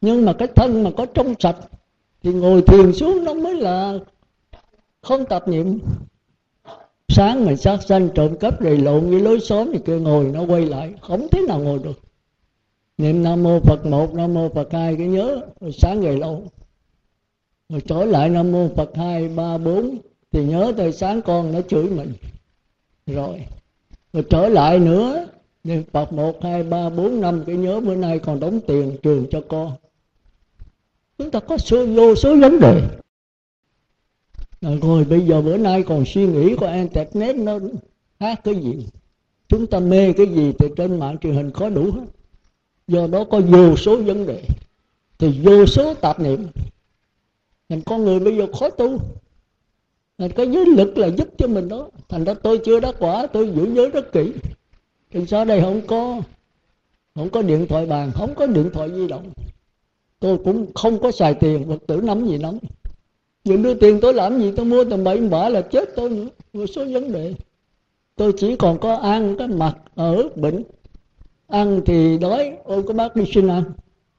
Nhưng mà cái thân mà có trong sạch, thì ngồi thiền xuống nó mới là không tập niệm sáng mình sát sanh trộm cắp rồi lộn với lối xóm thì kêu ngồi nó quay lại, không thế nào ngồi được. Niệm nam mô phật một, nam mô phật hai, cái nhớ, rồi sáng ngày lâu. Rồi trở lại nam mô phật hai, ba, bốn, thì nhớ tới sáng con nó chửi mình. Rồi rồi trở lại nữa, niệm phật một, hai, ba, bốn, năm, cái nhớ bữa nay còn đóng tiền trường cho con. Chúng ta có số vô số vấn đề rồi bây giờ bữa nay còn suy nghĩ của internet nó hát cái gì? Chúng ta mê cái gì thì trên mạng truyền hình có đủ hết. Do đó có vô số vấn đề. Thì vô số tạp niệm. Thành con người bây giờ khó tu. Thành cái giới lực là giúp cho mình đó. Thành ra tôi chưa đắc quả, tôi giữ giới rất kỹ. Thì sao đây không có không có điện thoại bàn, không có điện thoại di động. Tôi cũng không có xài tiền vật tử nắm gì nắm. Những đưa tiền tôi làm gì tôi mua tầm bậy bả là chết tôi nữa. Một số vấn đề. Tôi chỉ còn có ăn cái mặt ở bệnh. Ăn thì đói. Ôi, có bác đi xin ăn.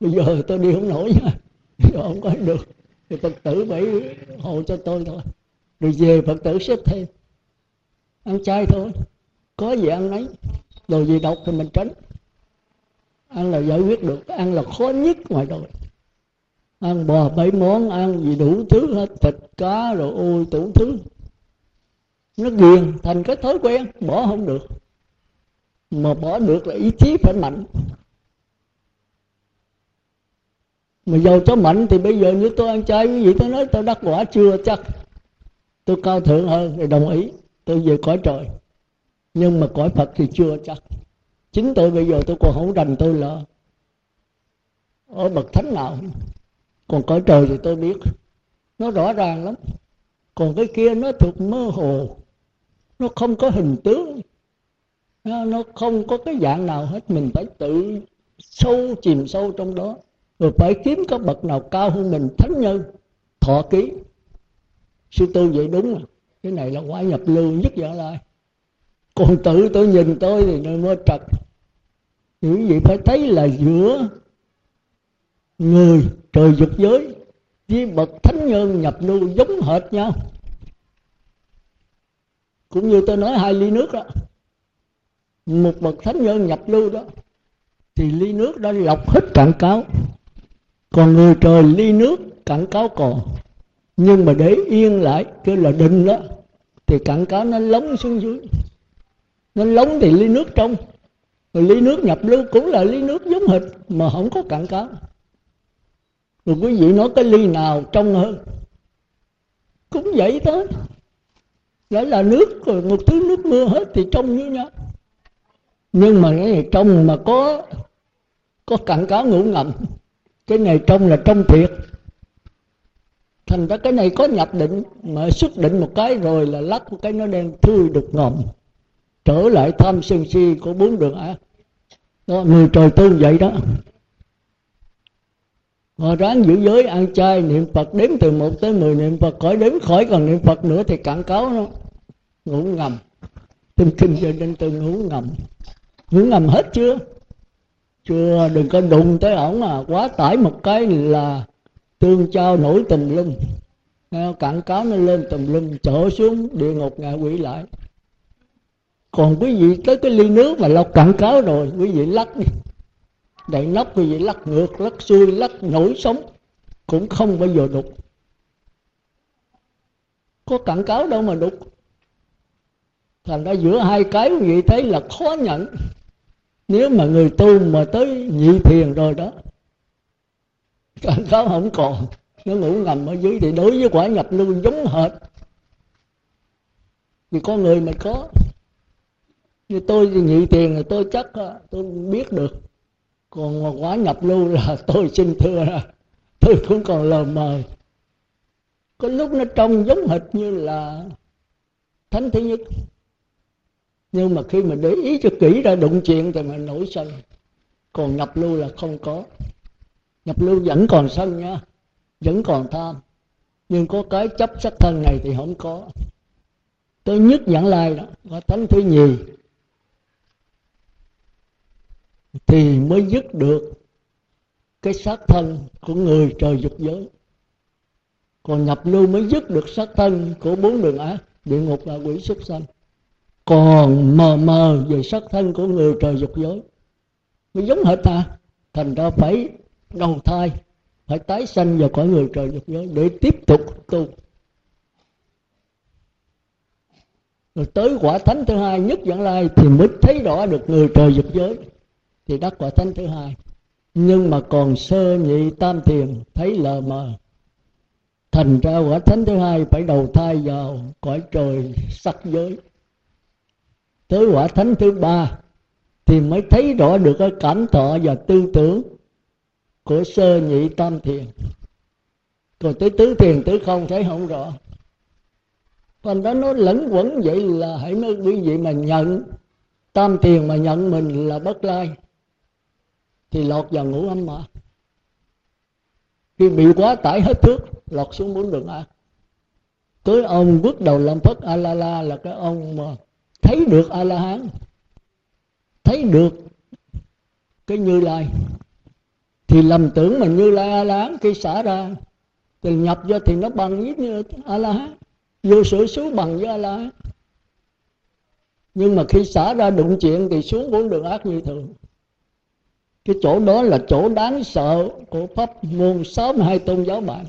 Bây giờ tôi đi không nổi nha. Không có được. Thì phật tử phải hộ cho tôi thôi. Rồi về phật tử xếp thêm. Ăn chay thôi. Có gì ăn nấy. Đồ gì độc thì mình tránh. Ăn là giải quyết được. Ăn là khó nhất ngoài đời ăn bò bảy món, ăn gì đủ thứ hết, thịt, cá rồi ôi, đủ thứ. Nó ghiền thành cái thói quen, bỏ không được. Mà bỏ được là ý chí phải mạnh. Mà giàu cho mạnh thì bây giờ như tôi ăn chay quý vị tôi nói tôi đắc quả chưa chắc. Tôi cao thượng hơn thì đồng ý, tôi về cõi trời. Nhưng mà cõi phật thì chưa chắc. Chính tôi bây giờ tôi còn không rành tôi là ở bậc thánh nào còn cõi trời thì tôi biết. Nó rõ ràng lắm. Còn cái kia nó thuộc mơ hồ. Nó không có hình tướng. Nó không có cái dạng nào hết. Mình phải tự sâu chìm sâu trong đó. Rồi phải kiếm các bậc nào cao hơn mình. Thánh nhân, thọ ký. Sư tu vậy đúng à cái này là quả nhập lưu nhất dạng lai. Còn tự tôi nhìn tôi thì nơi mơ trật. Những gì phải thấy là giữa người từ dục giới với bậc thánh nhân nhập lưu giống hệt nhau. Cũng như tôi nói hai ly nước đó, một bậc thánh nhân nhập lưu đó, thì ly nước đã lọc hết cạn cáo. Còn người trời ly nước, cạn cáo còn. Nhưng mà để yên lại, kêu là định đó, thì cạn cáo nó lóng xuống dưới. Nó lóng thì ly nước trong. Rồi ly nước nhập lưu cũng là ly nước giống hệt, mà không có cạn cáo rồi quý vị nói cái ly nào trong hơn? Cũng vậy thôi đó là nước rồi, một thứ nước mưa hết thì trong như nhau. Nhưng mà cái này trong mà có có cặn cáo ngủ ngầm. Cái này trong là trong thiệt. Thành ra cái này có nhập định, mà xuất định một cái rồi là lắc một cái nó đen thui đục ngầm trở lại tham sân si của bốn đường ác đó, người trời tương vậy đó họ ráng giữ giới ăn chay, niệm phật đếm từ một tới mười, niệm phật khỏi đếm khỏi, còn niệm phật nữa thì cạn cáo nó. Ngủ ngầm. Tinh kinh cho nên tôi ngủ ngầm. Ngủ ngầm hết chưa? Chưa, đừng có đụng tới ổng à. Quá tải một cái là tương trao nổi tùm lum. Cạn cáo nó lên tùm lum trở xuống địa ngục ngạ quỷ lại. Còn quý vị tới cái ly nước mà lọc cạn cáo rồi, quý vị lắc đi đậy nắp quý vậy lắc ngược, lắc xuôi, lắc nổi sống cũng không bao giờ đục. Có cảnh cáo đâu mà đục. Thành ra giữa hai cái quý vị thấy là khó nhận. Nếu mà người tu mà tới nhị thiền rồi đó, cảnh cáo không còn. Nó ngủ ngầm ở dưới thì đối với quả nhập lưu giống hệt. Vì có người mà có. Như tôi thì nhị tiền là tôi chắc à, tôi biết được còn quá nhập lưu là tôi xin thưa là tôi cũng còn lờ mờ. Có lúc nó trông giống hệt như là thánh thứ nhất. Nhưng mà khi mà để ý cho kỹ ra đụng chuyện thì mình nổi sân. Còn nhập lưu là không có. Nhập lưu vẫn còn sân nha, vẫn còn tham. Nhưng có cái chấp sắc thân này thì không có. Tôi nhất dẫn lai đó và thánh thứ nhì thì mới dứt được cái xác thân của người trời dục giới. Còn nhập lưu mới dứt được xác thân của bốn đường ác, địa ngục và quỷ súc sanh. Còn mờ mờ về xác thân của người trời dục giới, mới giống hệt ta. Thành ra phải đầu thai, phải tái sanh vào cõi người trời dục giới để tiếp tục tu. Rồi tới quả thánh thứ hai, nhất vãng lai thì mới thấy rõ được người trời dục giới thì đắc quả thánh thứ hai. Nhưng mà còn sơ nhị tam thiền, thấy lờ mờ. Thành ra quả thánh thứ hai phải đầu thai vào cõi trời sắc giới. Tới quả thánh thứ ba thì mới thấy rõ được cái cảm thọ và tư tưởng của sơ nhị tam thiền. Còn tới tứ thiền, tứ không thấy không rõ. Còn đó nó lẫn quẩn vậy là hãy nói quý vị mà nhận. Tam thiền mà nhận mình là bất lai thì lọt vào ngũ âm mà. Khi bị quá tải hết thước, lọt xuống bốn đường ác tới ông bước đầu làm phất a la la là cái ông mà thấy được a la hán thấy được cái như lai. Thì lầm tưởng mà như lai a la hán khi xả ra, thì nhập vô thì nó bằng với như a la hán vô sự số bằng với a la hán nhưng mà khi xả ra đụng chuyện thì xuống bốn đường ác như thường cái chỗ đó là chỗ đáng sợ của pháp môn sáu hai tôn giáo bạn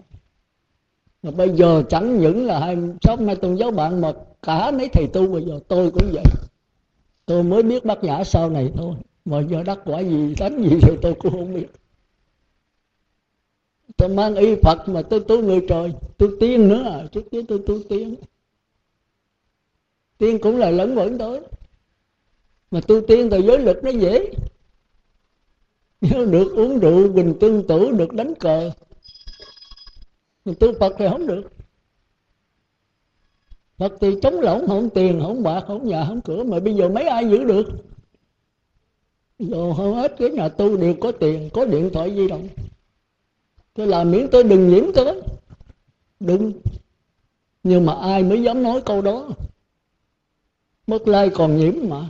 mà bây giờ chẳng những là hai sáu hai tôn giáo bạn mà cả mấy thầy tu bây giờ, tôi cũng vậy. Tôi mới biết bát nhã sau này thôi. Mà giờ đắc quả gì, đánh gì thì tôi cũng không biết. Tôi mang y phật mà tôi tu người trời. Tôi tiên nữa à trước kia tôi tu tiên. Tiên cũng là lẫn vẫn tới. Mà tu tiên thì giới lực nó dễ được uống rượu bình tương tử được đánh cờ. Mình tu phật thì không được. Phật thì chống lỏng, không tiền, không bạc, không nhà, không cửa, mà bây giờ mấy ai giữ được? Giờ hầu hết cái nhà tu đều có tiền, có điện thoại di động. Tôi làm miễn tôi đừng nhiễm tới đừng. Nhưng mà ai mới dám nói câu đó? Mất lai còn nhiễm mà.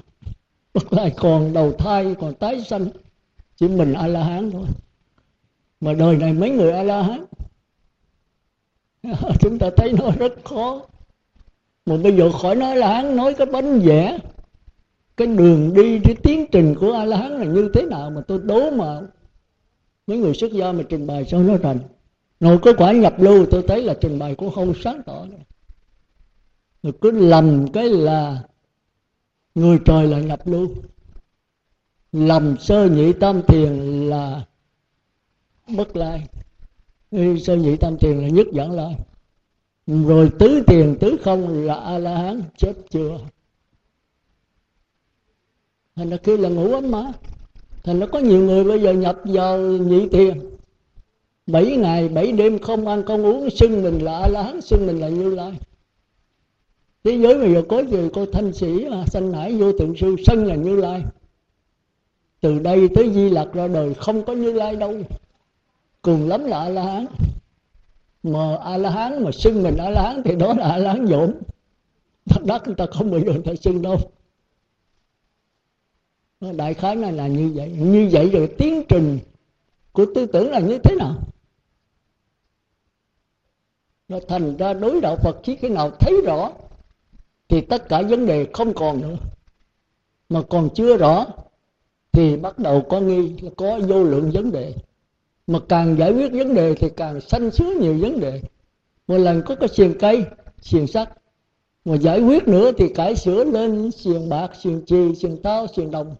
Mất lai còn đầu thai, còn tái sanh chỉ mình a la hán thôi. Mà đời này mấy người a la hán chúng ta thấy nó rất khó. Mà bây giờ khỏi nói là hán nói cái bánh vẽ. Cái đường đi, cái tiến trình của a la hán là như thế nào mà tôi đố mà mấy người xuất gia mà trình bày sao nó thành rồi có quả nhập lưu, tôi thấy là trình bày cũng không sáng tỏ nữa. Rồi cứ lầm cái là người trời là nhập lưu lầm sơ nhị tam thiền là bất lai. Sơ nhị tam thiền là nhất dẫn lai. Rồi tứ tiền tứ không là a la hán chết chưa? Thành ra kia là ngủ ấm má. Thành nó có nhiều người bây giờ nhập vào nhị tiền bảy ngày, bảy đêm không ăn, không uống, xưng mình là a la hán xưng mình là như lai. Thế giới bây giờ có gì? Cô thanh sĩ sanh hải vô tượng sư sân là như lai từ đây tới di lặc ra đời không có như lai đâu. Cùng lắm là a la hán mà a la hán mà xưng mình a la hán thì đó là a la hán dỗm đất người ta không bao giờ người ta xưng đâu. Đại khái này là như vậy. Như vậy rồi tiến trình của tư tưởng là như thế nào? Nó thành ra đối đạo phật chỉ cái nào thấy rõ thì tất cả vấn đề không còn nữa. Mà còn chưa rõ thì bắt đầu có nghi, có vô lượng vấn đề. Mà càng giải quyết vấn đề thì càng sanh sứa nhiều vấn đề. Một lần có cái xiềng cây, xiềng sắt. Mà giải quyết nữa thì cải sửa lên xiềng bạc, xiềng chì, xiềng tao xiềng đồng.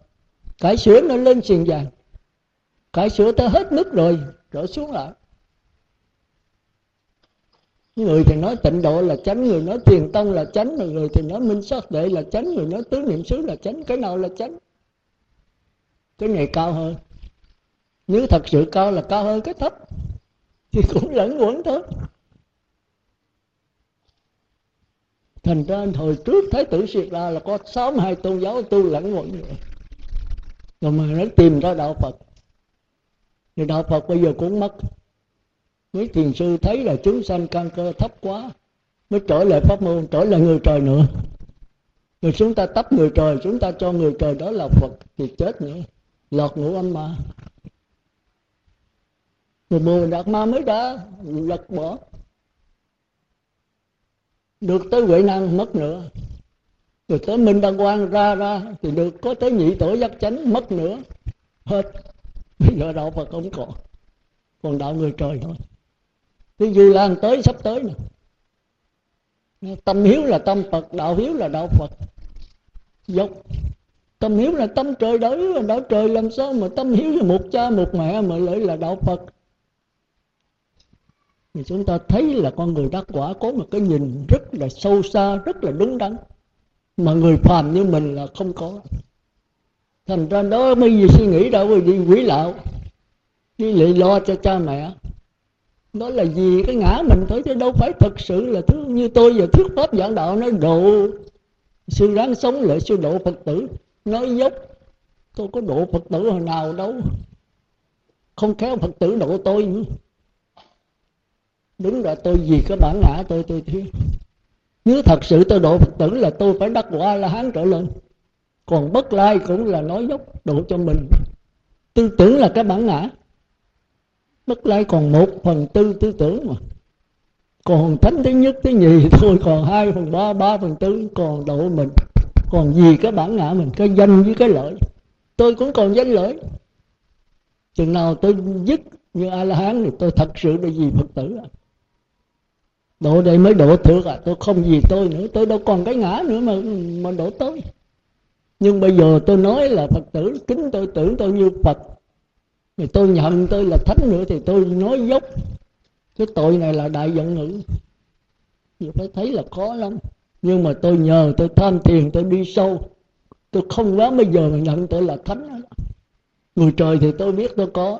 Cải sửa nó lên xiềng vàng. Cải sửa tới hết mức rồi, trở xuống lại. Người thì nói tịnh độ là chánh, người nói thiền tông là chánh, người thì nói minh sát đệ là chánh, người nói tứ niệm xứ là chánh, cái nào là chánh? Cái này cao hơn. Nếu thật sự cao là cao hơn cái thấp. Thì cũng lẫn quẩn thôi. Thành ra hồi trước thái tử siết ra là có sáu hai tôn giáo tu lẫn quẩn rồi rồi mà nó tìm ra đạo phật. Thì đạo phật bây giờ cũng mất. Mấy thiền sư thấy là chúng sanh căn cơ thấp quá, mới trở lại pháp môn, trở lại người trời nữa. Rồi chúng ta tấp người trời, chúng ta cho người trời đó là phật thì chết nữa lọt ngủ âm mà một mùa đạt ma mới đã lật bỏ. Được tới huệ năng, mất nữa. Rồi tới minh đăng quang ra ra, thì được có tới nhị tổ giác chánh, mất nữa. Hết. Bây giờ đạo phật không còn. Còn đạo người trời thôi. Cái du lan tới, sắp tới nè. Tâm hiếu là tâm phật, đạo hiếu là đạo phật. Dốc tâm hiếu là tâm trời đới là đạo trời làm sao mà tâm hiếu là một cha, một mẹ, mà lại là đạo phật. Thì chúng ta thấy là con người đắc quả có một cái nhìn rất là sâu xa, rất là đúng đắn. Mà người phàm như mình là không có. Thành ra đó mới gì suy nghĩ đâu rồi đi quỷ lạo đi lị lo cho cha mẹ. Đó là gì cái ngã mình thôi, chứ đâu phải thật sự là thứ như tôi giờ thuyết pháp giảng đạo nói độ. Sư ráng sống lại sư độ phật tử nói dốc, tôi có độ phật tử hồi nào đâu. Không khéo phật tử độ tôi nữa. Đúng là tôi vì cái bản ngã tôi tôi thiếu nếu thật sự tôi độ phật tử là tôi phải đắc quả la hán trở lên. Còn bất lai cũng là nói dốc, độ cho mình. Tư tưởng là cái bản ngã. Bất lai còn một phần tư tư tưởng mà. Còn thánh thứ nhất thứ nhì thôi, còn hai phần ba ba phần tư còn độ mình còn gì cái bản ngã mình, cái danh với cái lợi? Tôi cũng còn danh lợi. Chừng nào tôi dứt như a la hán thì tôi thật sự là gì phật tử à độ đây mới độ thượng à tôi không gì tôi nữa, tôi đâu còn cái ngã nữa mà mà độ tôi. Nhưng bây giờ tôi nói là phật tử, kính tôi, tưởng tôi như phật. Thì tôi nhận tôi là thánh nữa thì tôi nói dốc. Cái tội này là đại giận ngữ. Thì phải thấy là khó lắm nhưng mà tôi nhờ, tôi tham tiền tôi đi sâu. Tôi không quá bây giờ mà nhận tôi là thánh. Người trời thì tôi biết tôi có.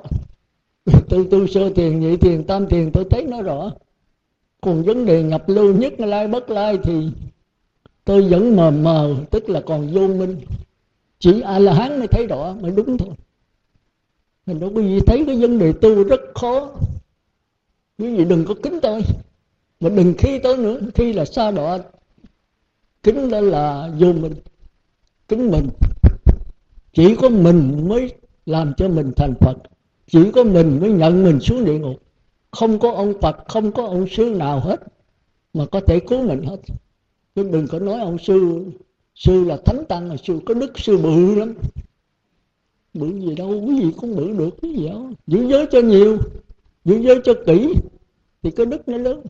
Tôi tu sơ tiền nhị tiền tam tiền tôi thấy nó rõ. Còn vấn đề nhập lưu nhất lai bất lai thì tôi vẫn mờ mờ, tức là còn vô minh. Chỉ a la hán mới thấy rõ, mới đúng thôi. Mình đâu có gì thấy cái vấn đề tu rất khó. Quý vị đừng có kính tôi. Mà đừng khi tôi nữa, khi là xa đọa kính đó là vô minh. Kính mình. Chỉ có mình mới làm cho mình thành phật. Chỉ có mình mới nhận mình xuống địa ngục. Không có ông phật, không có ông sư nào hết, mà có thể cứu mình hết. Chứ đừng có nói ông sư sư là thánh tăng là sư có đức, sư bự lắm. Bự gì đâu quý vị cũng bự được, cái gì đó giữ giới cho nhiều, giữ giới cho kỹ, thì cái đức nó lớn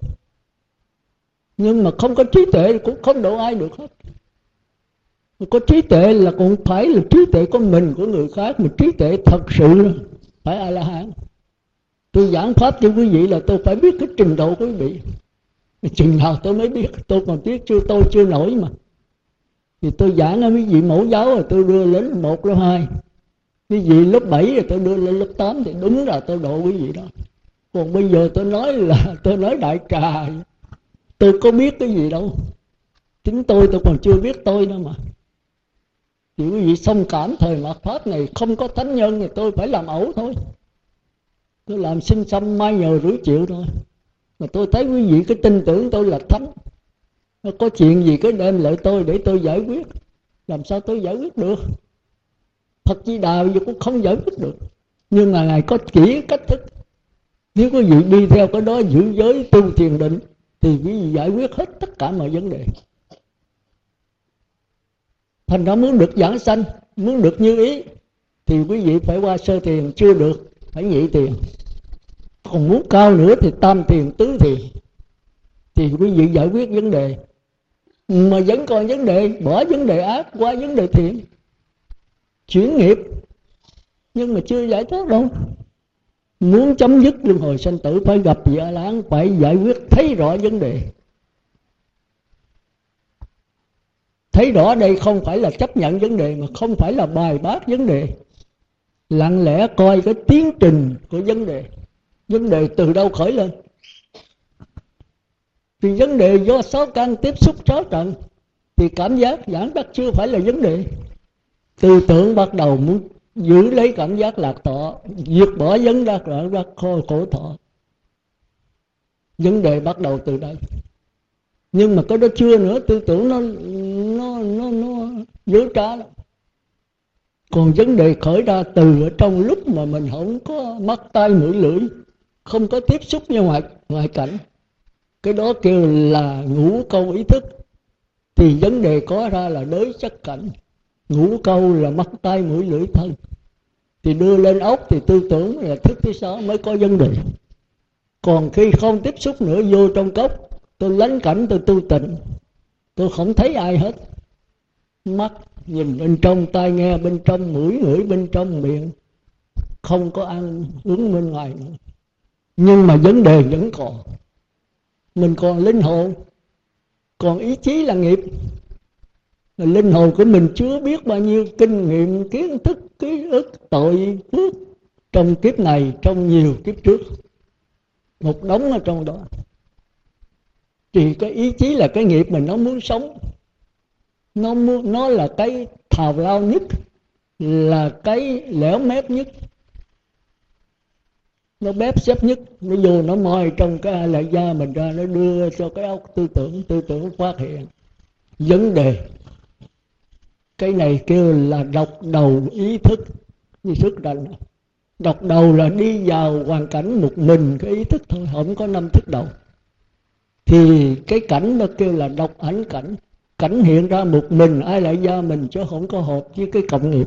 nhưng mà không có trí tuệ cũng không độ ai được hết. Có trí tuệ là cũng phải là trí tuệ của mình, của người khác, mà trí tuệ thật sự phải a la hán tôi giảng pháp cho quý vị là tôi phải biết cái trình độ của quý vị. Chừng nào tôi mới biết, tôi còn biết chưa, tôi chưa nổi mà. Thì tôi giảng ở quý vị mẫu giáo rồi tôi đưa lên một, lớp hai. Quý vị lớp 7 rồi tôi đưa lên lớp 8 thì đúng là tôi độ quý vị đó. Còn bây giờ tôi nói là, tôi nói đại trà tôi có biết cái gì đâu. Chính tôi tôi còn chưa biết tôi nữa mà. Chỉ quý vị thông cảm thời mạt pháp này không có thánh nhân thì tôi phải làm ẩu thôi. Tôi làm sinh xăm mai nhờ rủi chịu thôi. Mà tôi thấy quý vị cái tin tưởng tôi là thánh. Nó có chuyện gì cứ đem lại tôi để tôi giải quyết. Làm sao tôi giải quyết được? Phật Di Đà giờ cũng không giải quyết được. Nhưng mà ngài có chỉ cách thức. Nếu quý vị đi theo cái đó giữ giới tu thiền định thì quý vị giải quyết hết tất cả mọi vấn đề. Thành ra muốn được giảng sanh, muốn được như ý, thì quý vị phải qua sơ thiền, chưa được phải nhị tiền còn muốn cao nữa thì tam tiền tứ tiền thì quý vị giải quyết vấn đề. Mà vẫn còn vấn đề, bỏ vấn đề ác qua vấn đề thiện. Chuyển nghiệp. Nhưng mà chưa giải thoát đâu muốn chấm dứt luân hồi sanh tử, phải gặp vợ a phải giải quyết, thấy rõ vấn đề. Thấy rõ đây không phải là chấp nhận vấn đề, mà không phải là bài bác vấn đề. Lặng lẽ coi cái tiến trình của vấn đề. Vấn đề từ đâu khởi lên? Thì vấn đề do sáu căn tiếp xúc sáu trận, thì cảm giác giảng đắc chưa phải là vấn đề. Tư tưởng bắt đầu muốn giữ lấy cảm giác lạc thọ diệt bỏ vấn đắc đoạn ra khô khổ thọ. Vấn đề bắt đầu từ đây. Nhưng mà cái đó chưa nữa, tư tưởng nó nó nó nó dối trá lắm. Còn vấn đề khởi ra từ ở trong lúc mà mình không có mắt tay mũi, lưỡi, không có tiếp xúc với ngoại ngoại cảnh, cái đó kêu là ngũ câu ý thức. Thì vấn đề có ra là đối chất cảnh ngũ câu là mắt tay mũi lưỡi thân. Thì đưa lên ốc thì tư tưởng là thức thứ sáu mới có vấn đề. Còn khi không tiếp xúc nữa, vô trong cốc, tôi lánh cảnh, tôi tu tịnh. Tôi không thấy ai hết. Mắt nhìn bên trong, tai nghe bên trong, mũi ngửi bên trong, miệng. Không có ăn uống bên ngoài nữa. Nhưng mà vấn đề vẫn còn. Mình còn linh hồn. Còn ý chí là nghiệp linh hồn của mình chưa biết bao nhiêu kinh nghiệm, kiến thức, ký ức, tội phước trong kiếp này, trong nhiều kiếp trước. Một đống ở trong đó. Thì cái ý chí là cái nghiệp mình nó muốn sống. Nó muốn, nó là cái thào lao nhất, là cái lẻo mép nhất. Nó bếp xếp nhất. Nó vô nó moi trong cái lại da mình ra, nó đưa cho cái óc tư tưởng tư tưởng phát hiện vấn đề cái này kêu là độc đầu ý thức như sức đành độc đầu là đi vào hoàn cảnh một mình, cái ý thức thôi, không có năm thức đầu. Thì cái cảnh nó kêu là độc ảnh cảnh cảnh hiện ra một mình, ai lại ra mình chứ không có hợp với cái cộng nghiệp.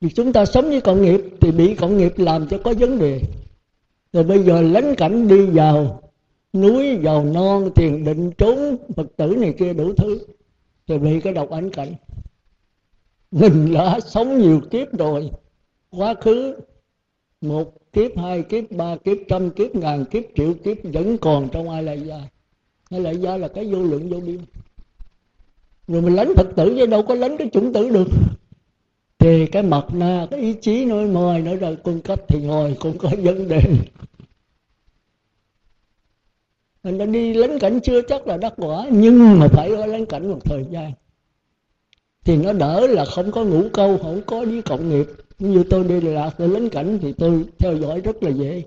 Vì chúng ta sống với cộng nghiệp thì bị cộng nghiệp làm cho có vấn đề. Rồi bây giờ lánh cảnh đi vào núi, vào non thiền định, trốn, phật tử này kia đủ thứ rồi bị cái độc ảnh cảnh mình đã sống nhiều kiếp rồi. Quá khứ, một kiếp, hai kiếp, ba kiếp, trăm kiếp, ngàn kiếp, triệu kiếp vẫn còn trong ai lại gia. Ai lại gia là cái vô lượng vô biên. Rồi mình lánh phật tử chứ đâu có lánh cái chủng tử được. Thì cái mặt na, cái ý chí nói, mời nói rồi cung cấp thì ngồi cũng có vấn đề. Thành đã đi lánh cảnh chưa chắc là đắc quả, nhưng mà phải ở lánh cảnh một thời gian. Thì nó đỡ là không có ngủ câu, không có với cộng nghiệp. Như tôi đi lạc tôi lánh cảnh thì tôi theo dõi rất là dễ.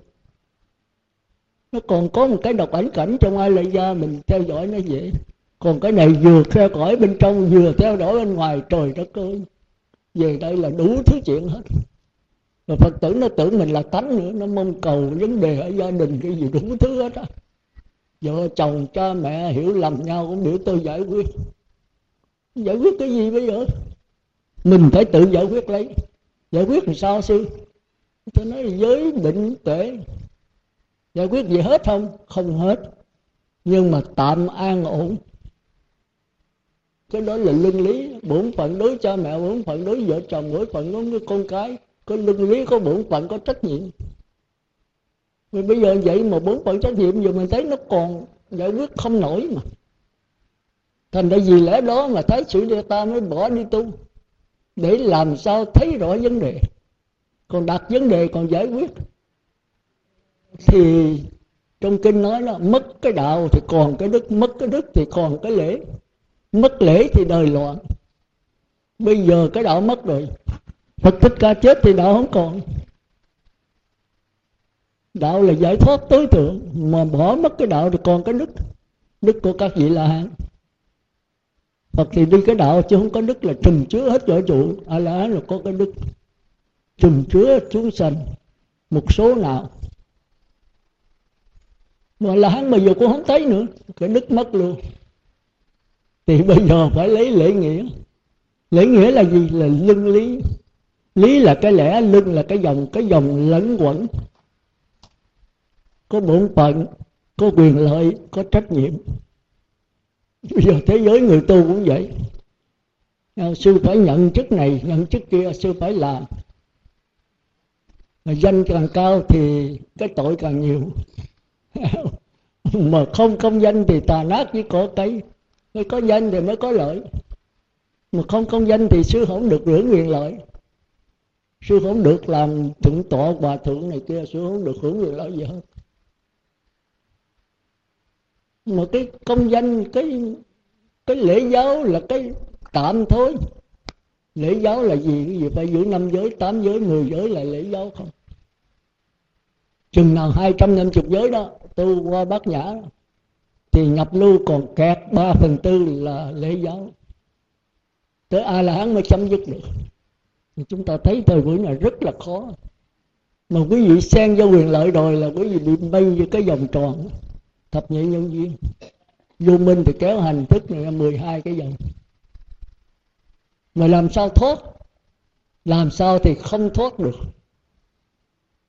Nó còn có một cái độc ảnh cảnh trong ai lại ra mình theo dõi nó dễ. Còn cái này vừa theo dõi bên trong, vừa theo dõi bên ngoài, trời đất ơi. Về đây là đủ thứ chuyện hết. Rồi phật tử nó tưởng mình là tánh nữa, nó mong cầu vấn đề ở gia đình cái gì đủ thứ hết á vợ chồng cha mẹ hiểu lầm nhau cũng biểu tôi giải quyết. Giải quyết cái gì bây giờ? Mình phải tự giải quyết lấy. Giải quyết làm sao sư? Tôi nói giới định tuệ. Giải quyết gì hết không? Không hết. Nhưng mà tạm an ổn. Cái đó là luân lý. Bổn phận đối cha mẹ, bổn phận đối vợ chồng, bổn phận đối với con cái. Có luân lý, có bổn phận, có trách nhiệm vì bây giờ vậy mà bốn phận trách nhiệm giờ mình thấy nó còn giải quyết không nổi mà. Thành ra vì lẽ đó mà thấy sự địa ta mới bỏ đi tu, để làm sao thấy rõ vấn đề. Còn đặt vấn đề còn giải quyết. Thì trong kinh nói là mất cái đạo thì còn cái đức, mất cái đức thì còn cái lễ. Mất lễ thì đời loạn. Bây giờ cái đạo mất rồi. Phật thích ca chết thì đạo không còn đạo là giải thoát tối thượng, mà bỏ mất cái đạo thì còn cái đức. Đức của các vị là hán. Phật thì đi cái đạo chứ không có đức là trùm chứa hết võ trụ. A la hán là có cái đức trùm chứa chúng sanh một số nào. Mà là hắn bây giờ cũng không thấy nữa, cái đức mất luôn. Thì bây giờ phải lấy lễ nghĩa. Lễ nghĩa là gì? Là lưng lý. Lý là cái lẽ, lưng là cái dòng cái dòng lẫn quẩn có bổn phận có quyền lợi, có trách nhiệm. Bây giờ thế giới người tu cũng vậy. À, sư phải nhận chức này, nhận chức kia, sư phải làm. Mà danh càng cao thì cái tội càng nhiều. Mà không công danh thì tà nát với cỏ cây mới có danh thì mới có lợi. Mà không công danh thì sư không được hưởng quyền lợi. Sư không được làm thượng tọa, hòa thượng này kia, sư không được hưởng quyền lợi gì hết mà cái công danh, cái cái lễ giáo là cái tạm thôi. Lễ giáo là gì? Cái gì phải giữ năm giới, tám giới, mười giới là lễ giáo không? Chừng nào hai trăm năm chục giới đó, tu qua bát nhã, thì nhập lưu còn kẹt ba phần tư là lễ giáo. Tới a la hán mới chấm dứt được. Thì chúng ta thấy thời buổi này rất là khó. Mà quý vị xen vô quyền lợi rồi là quý vị bị bay vô cái vòng tròn thập nhị nhân duyên. Vô minh thì kéo hành thức này là 12 cái dòng mà làm sao thoát? Làm sao thì không thoát được.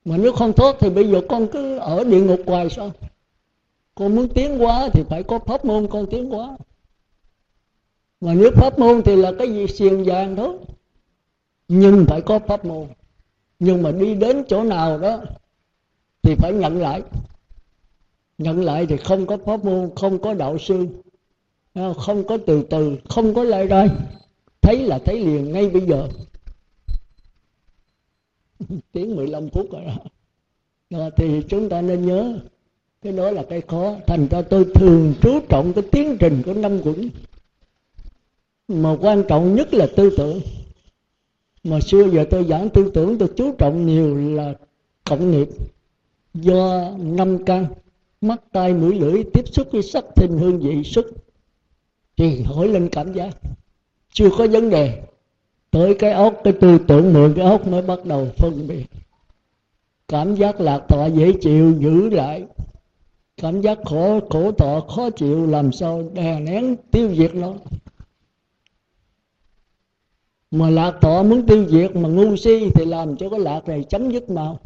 Mà nếu không thoát thì bây giờ con cứ ở địa ngục hoài sao? Con muốn tiến hóa thì phải có pháp môn con tiến hóa. Mà nếu pháp môn thì là cái gì? Xiềng vàng thôi nhưng phải có pháp môn. Nhưng mà đi đến chỗ nào đó thì phải nhận lại nhận lại thì không có pháp môn, không có đạo sư. Ờ, không có từ từ, không có lại rồi thấy là thấy liền ngay bây giờ. Tiếng 15 phút rồi đó. đó thì chúng ta nên nhớ, cái đó là cái khó. Thành ra tôi thường chú trọng cái tiến trình của năm quẩn. Mà quan trọng nhất là tư tưởng. Mà xưa giờ tôi giảng tư tưởng, tôi chú trọng nhiều là cộng nghiệp do năm căn mắt tai mũi lưỡi tiếp xúc với sắc thinh hương vị xúc. Thì hỏi lên cảm giác. Chưa có vấn đề. Tới cái óc cái tư tưởng mượn cái óc mới bắt đầu phân biệt. Cảm giác lạc thọ dễ chịu, giữ lại. Cảm giác khổ khổ tọ khó chịu, làm sao đè nén tiêu diệt nó? Mà lạc thọ muốn tiêu diệt mà ngu si thì làm cho cái lạc này chấm dứt màu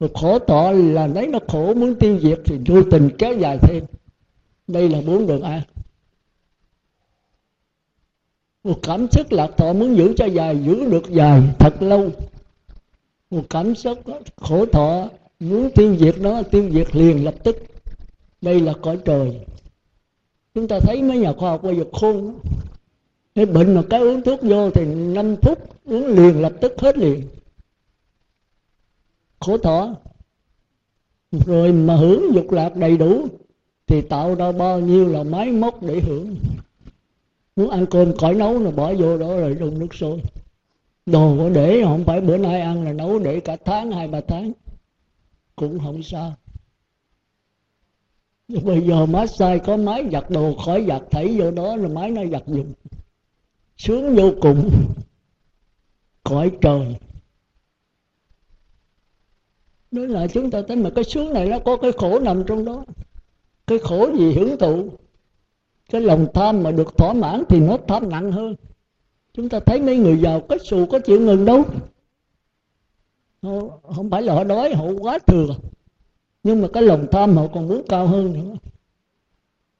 rồi khổ tọ là lấy nó khổ, muốn tiêu diệt thì vô tình kéo dài thêm. Đây là bốn đường an một cảm xúc lạc thọ muốn giữ cho dài, giữ được dài thật lâu. Một cảm xúc khổ thọ muốn tiêu diệt nó, tiêu diệt liền lập tức. Đây là cõi trời. Chúng ta thấy mấy nhà khoa học bây giờ khôn. Cái bệnh mà cái uống thuốc vô thì 5 phút uống liền lập tức hết liền khổ thọ. Rồi mà hưởng dục lạc đầy đủ, thì tạo ra bao nhiêu là máy móc để hưởng. Muốn ăn cơm khỏi nấu là bỏ vô đó rồi đun nước sôi. Đồ có để, không phải bữa nay ăn là nấu để cả tháng, hai, ba tháng. Cũng không sao. Nhưng bây giờ massage có máy giặt đồ khỏi giặt thảy vô đó là máy nó giặt dùng sướng vô cùng. Cõi trời nói là chúng ta thấy mà cái sướng này nó có cái khổ nằm trong đó. Cái khổ gì hưởng thụ? Cái lòng tham mà được thỏa mãn thì nó tham nặng hơn. Chúng ta thấy mấy người giàu có xù có chịu ngừng đâu. Không phải là họ đói, họ quá thừa. Nhưng mà cái lòng tham họ còn muốn cao hơn nữa.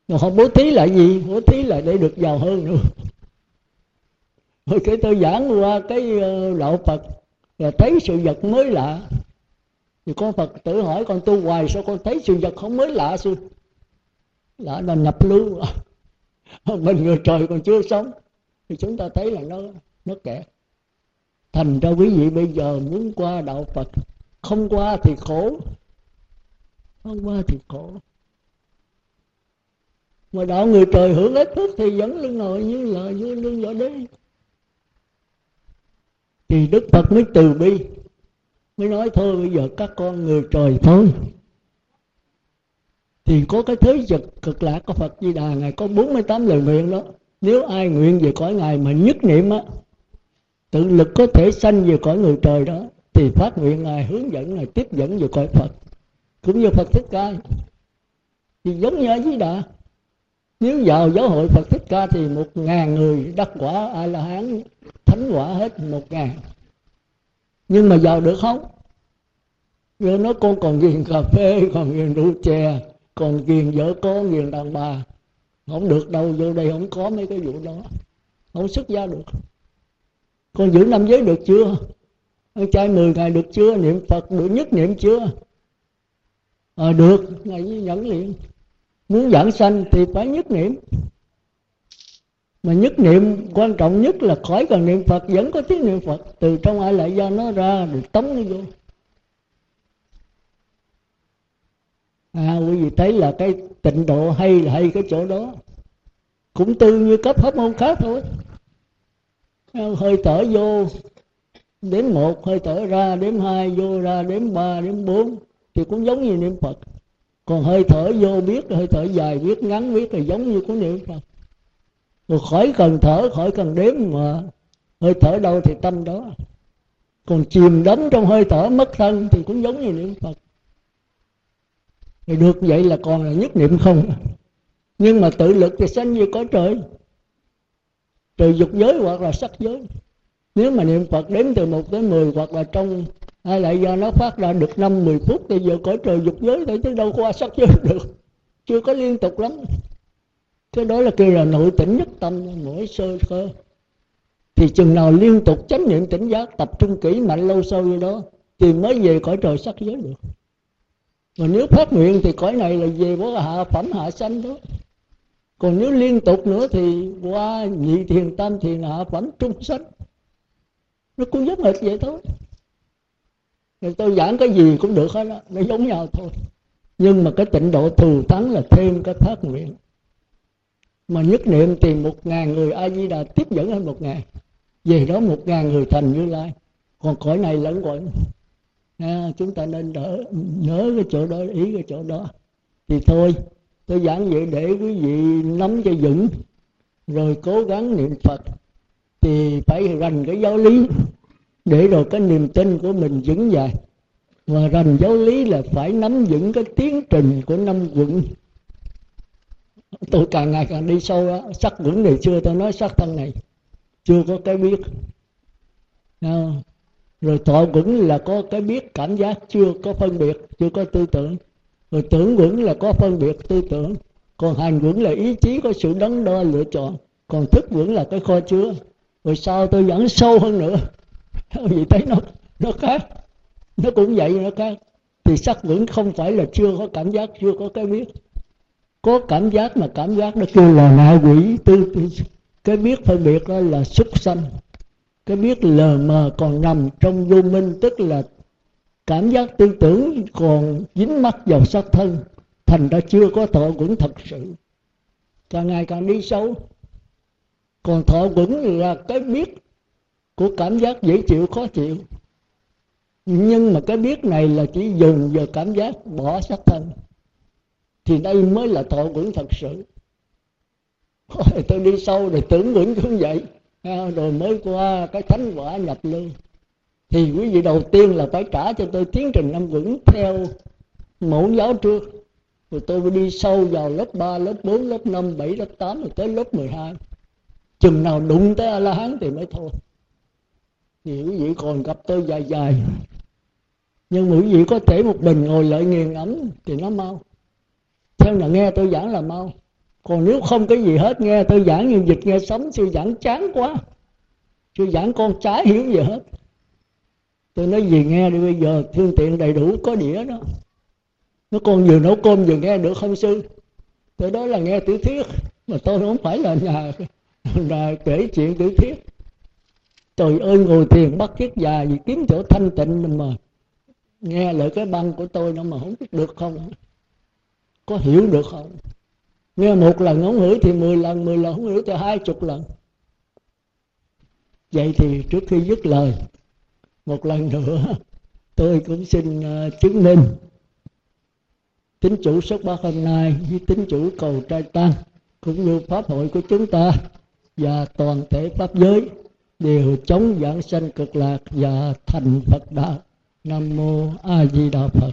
Rồi họ bố thí lại gì? Bố thí lại để được giàu hơn nữa. Rồi cái tôi giảng qua cái ờ, đạo phật, là thấy sự vật mới lạ thì con phật tự hỏi con tu hoài, sao con thấy sự vật không mới lạ sư lạ là nhập lưu. Mình người trời còn chưa sống. Thì chúng ta thấy là nó nó kẻ. Thành ra quý vị bây giờ muốn qua đạo phật, không qua thì khổ. Không qua thì khổ. Mà đạo người trời hưởng ít thức thì vẫn lưng ngồi như là, như lưng võ đế thì đức phật mới từ bi mới nói thôi, bây giờ các con người trời thôi. Thì có cái thế vật cực lạc của Phật Di Đà, ngài có 48 lời nguyện đó. Nếu ai nguyện về cõi ngài mà nhất niệm á, tự lực có thể sanh về cõi người trời đó, thì phát nguyện ngài hướng dẫn, ngài tiếp dẫn về cõi Phật. Cũng như Phật Thích Ca. Thì giống như ở Di Đà, nếu vào giáo hội Phật Thích Ca thì một ngàn người đắc quả A La Hán, thánh quả hết một ngàn nhưng mà giàu được không? Rồi nó con còn ghiền cà phê còn ghiền rượu chè còn ghiền vợ con ghiền đàn bà. Không được đâu vô đây không có mấy cái vụ đó. Không xuất gia được. Con giữ năm giới được chưa? Ăn chay 10 ngày được chưa? Niệm phật được nhất niệm chưa? À, được. Ngày nhẫn liền. Muốn giảng sanh thì phải nhất niệm mà nhất niệm, quan trọng nhất là khỏi cần niệm phật, vẫn có tiếng niệm phật. Từ trong ai lại do nó ra được tống nó vô. À quý vị thấy là cái tịnh độ hay là hay cái chỗ đó? Cũng tư như cấp pháp môn khác thôi. À, hơi thở vô đến một, hơi thở ra đến hai, vô ra đến ba đến bốn, thì cũng giống như niệm phật. Còn hơi thở vô biết, hơi thở dài biết, ngắn biết là giống như của niệm phật rồi khỏi cần thở, khỏi cần đếm mà hơi thở đâu thì tâm đó. Còn chìm đắm trong hơi thở mất thân thì cũng giống như niệm phật. Thì được vậy là còn là nhất niệm không? Nhưng mà tự lực thì sanh như có trời. Từ dục giới hoặc là sắc giới. Nếu mà niệm phật đếm từ 1 tới 10 hoặc là trong hay lại do nó phát ra được năm 10 phút thì giờ cõi trời dục giới thì chứ đâu qua sắc giới được. Chưa có liên tục lắm cái đó là kêu là nội tỉnh nhất tâm mỗi sơ cơ. Thì chừng nào liên tục chánh niệm tỉnh giác, tập trung kỹ mạnh lâu sâu như đó, thì mới về cõi trời sắc giới được. Mà nếu phát nguyện thì cõi này là về có hạ phẩm, hạ sanh đó. Còn nếu liên tục nữa thì qua nhị thiền, tam thiền, hạ phẩm, trung sanh. Nó cũng giống hệt vậy thôi. Người tôi giảng cái gì cũng được hết đó nó giống nhau thôi. Nhưng mà cái tịnh độ thù thắng là thêm cái phát nguyện mà nhất niệm tìm một ngàn người a di đà tiếp dẫn hơn một ngàn. Về đó một ngàn người thành như lai. Còn cõi này lẫn cõi à, chúng ta nên đỡ nhớ cái chỗ đó ý cái chỗ đó. Thì thôi tôi giảng vậy để quý vị nắm cho vững. Rồi cố gắng niệm phật. Thì phải rành cái giáo lý. Để rồi cái niềm tin của mình vững dài. Và rành giáo lý là phải nắm vững cái tiến trình của năm quận tôi càng ngày càng đi sâu á sắc vững này chưa tôi nói sắc thân này chưa có cái biết. À, rồi thọ vững là có cái biết cảm giác chưa có phân biệt chưa có tư tưởng. Rồi tưởng vững là có phân biệt tư tưởng. Còn hành vững là ý chí có sự đắn đo lựa chọn. Còn thức vững là cái kho chứa. Rồi sau tôi dẫn sâu hơn nữa? Vì thấy nó nó khác. Nó cũng vậy nó khác. Thì sắc vững không phải là chưa có cảm giác chưa có cái biết có cảm giác mà cảm giác nó kêu là ngạ quỷ. Tư, tư cái biết phân biệt đó là súc sanh. Cái biết lờ mờ còn nằm trong vô minh tức là cảm giác tư tưởng còn dính mắc vào xác thân thành ra chưa có thọ quẩn thật sự. Càng ngày càng đi sâu còn thọ quẩn là cái biết của cảm giác dễ chịu khó chịu. Nhưng mà cái biết này là chỉ dùng vào cảm giác bỏ xác thân thì đây mới là thọ quẩn thật sự. Rồi tôi đi sâu rồi tưởng quẩn cũng vậy. À, rồi mới qua cái thánh quả nhập lưu thì quý vị đầu tiên là phải trả cho tôi tiến trình năm vững theo mẫu giáo trước. Rồi tôi mới đi sâu vào lớp 3, lớp 4, lớp 5, 7, lớp 8 rồi tới lớp 12 chừng nào đụng tới a la hán thì mới thôi. Thì quý vị còn gặp tôi dài dài. Nhưng quý vị có thể một mình ngồi lại nghiền ấm thì nó mau nên là nghe tôi giảng là mau. Còn nếu không cái gì hết, nghe tôi giảng như dịch nghe sống sư giảng chán quá. Sư giảng con trái hiểu gì hết. Tôi nói gì nghe đi, bây giờ phương tiện đầy đủ, có đĩa đó. Nó con vừa nấu cơm vừa nghe được không sư? Tôi đó là nghe tiểu thuyết, mà tôi không phải là nhà là kể chuyện tiểu thuyết. Trời ơi, ngồi thiền bắt chiếc già gì kiếm chỗ thanh tịnh mình mà nghe lời cái băng của tôi nó mà không biết được không? Có hiểu được không? Nghe một lần không hiểu thì mười lần mười lần không hiểu thì hai chục lần. Vậy thì trước khi dứt lời, một lần nữa, tôi cũng xin à, chứng minh tính chủ xuất bát hôm nay với tính chủ cầu trai tăng cũng như pháp hội của chúng ta và toàn thể pháp giới đều chống giảng sanh cực lạc và thành phật đạo. Nam mô a di đà phật.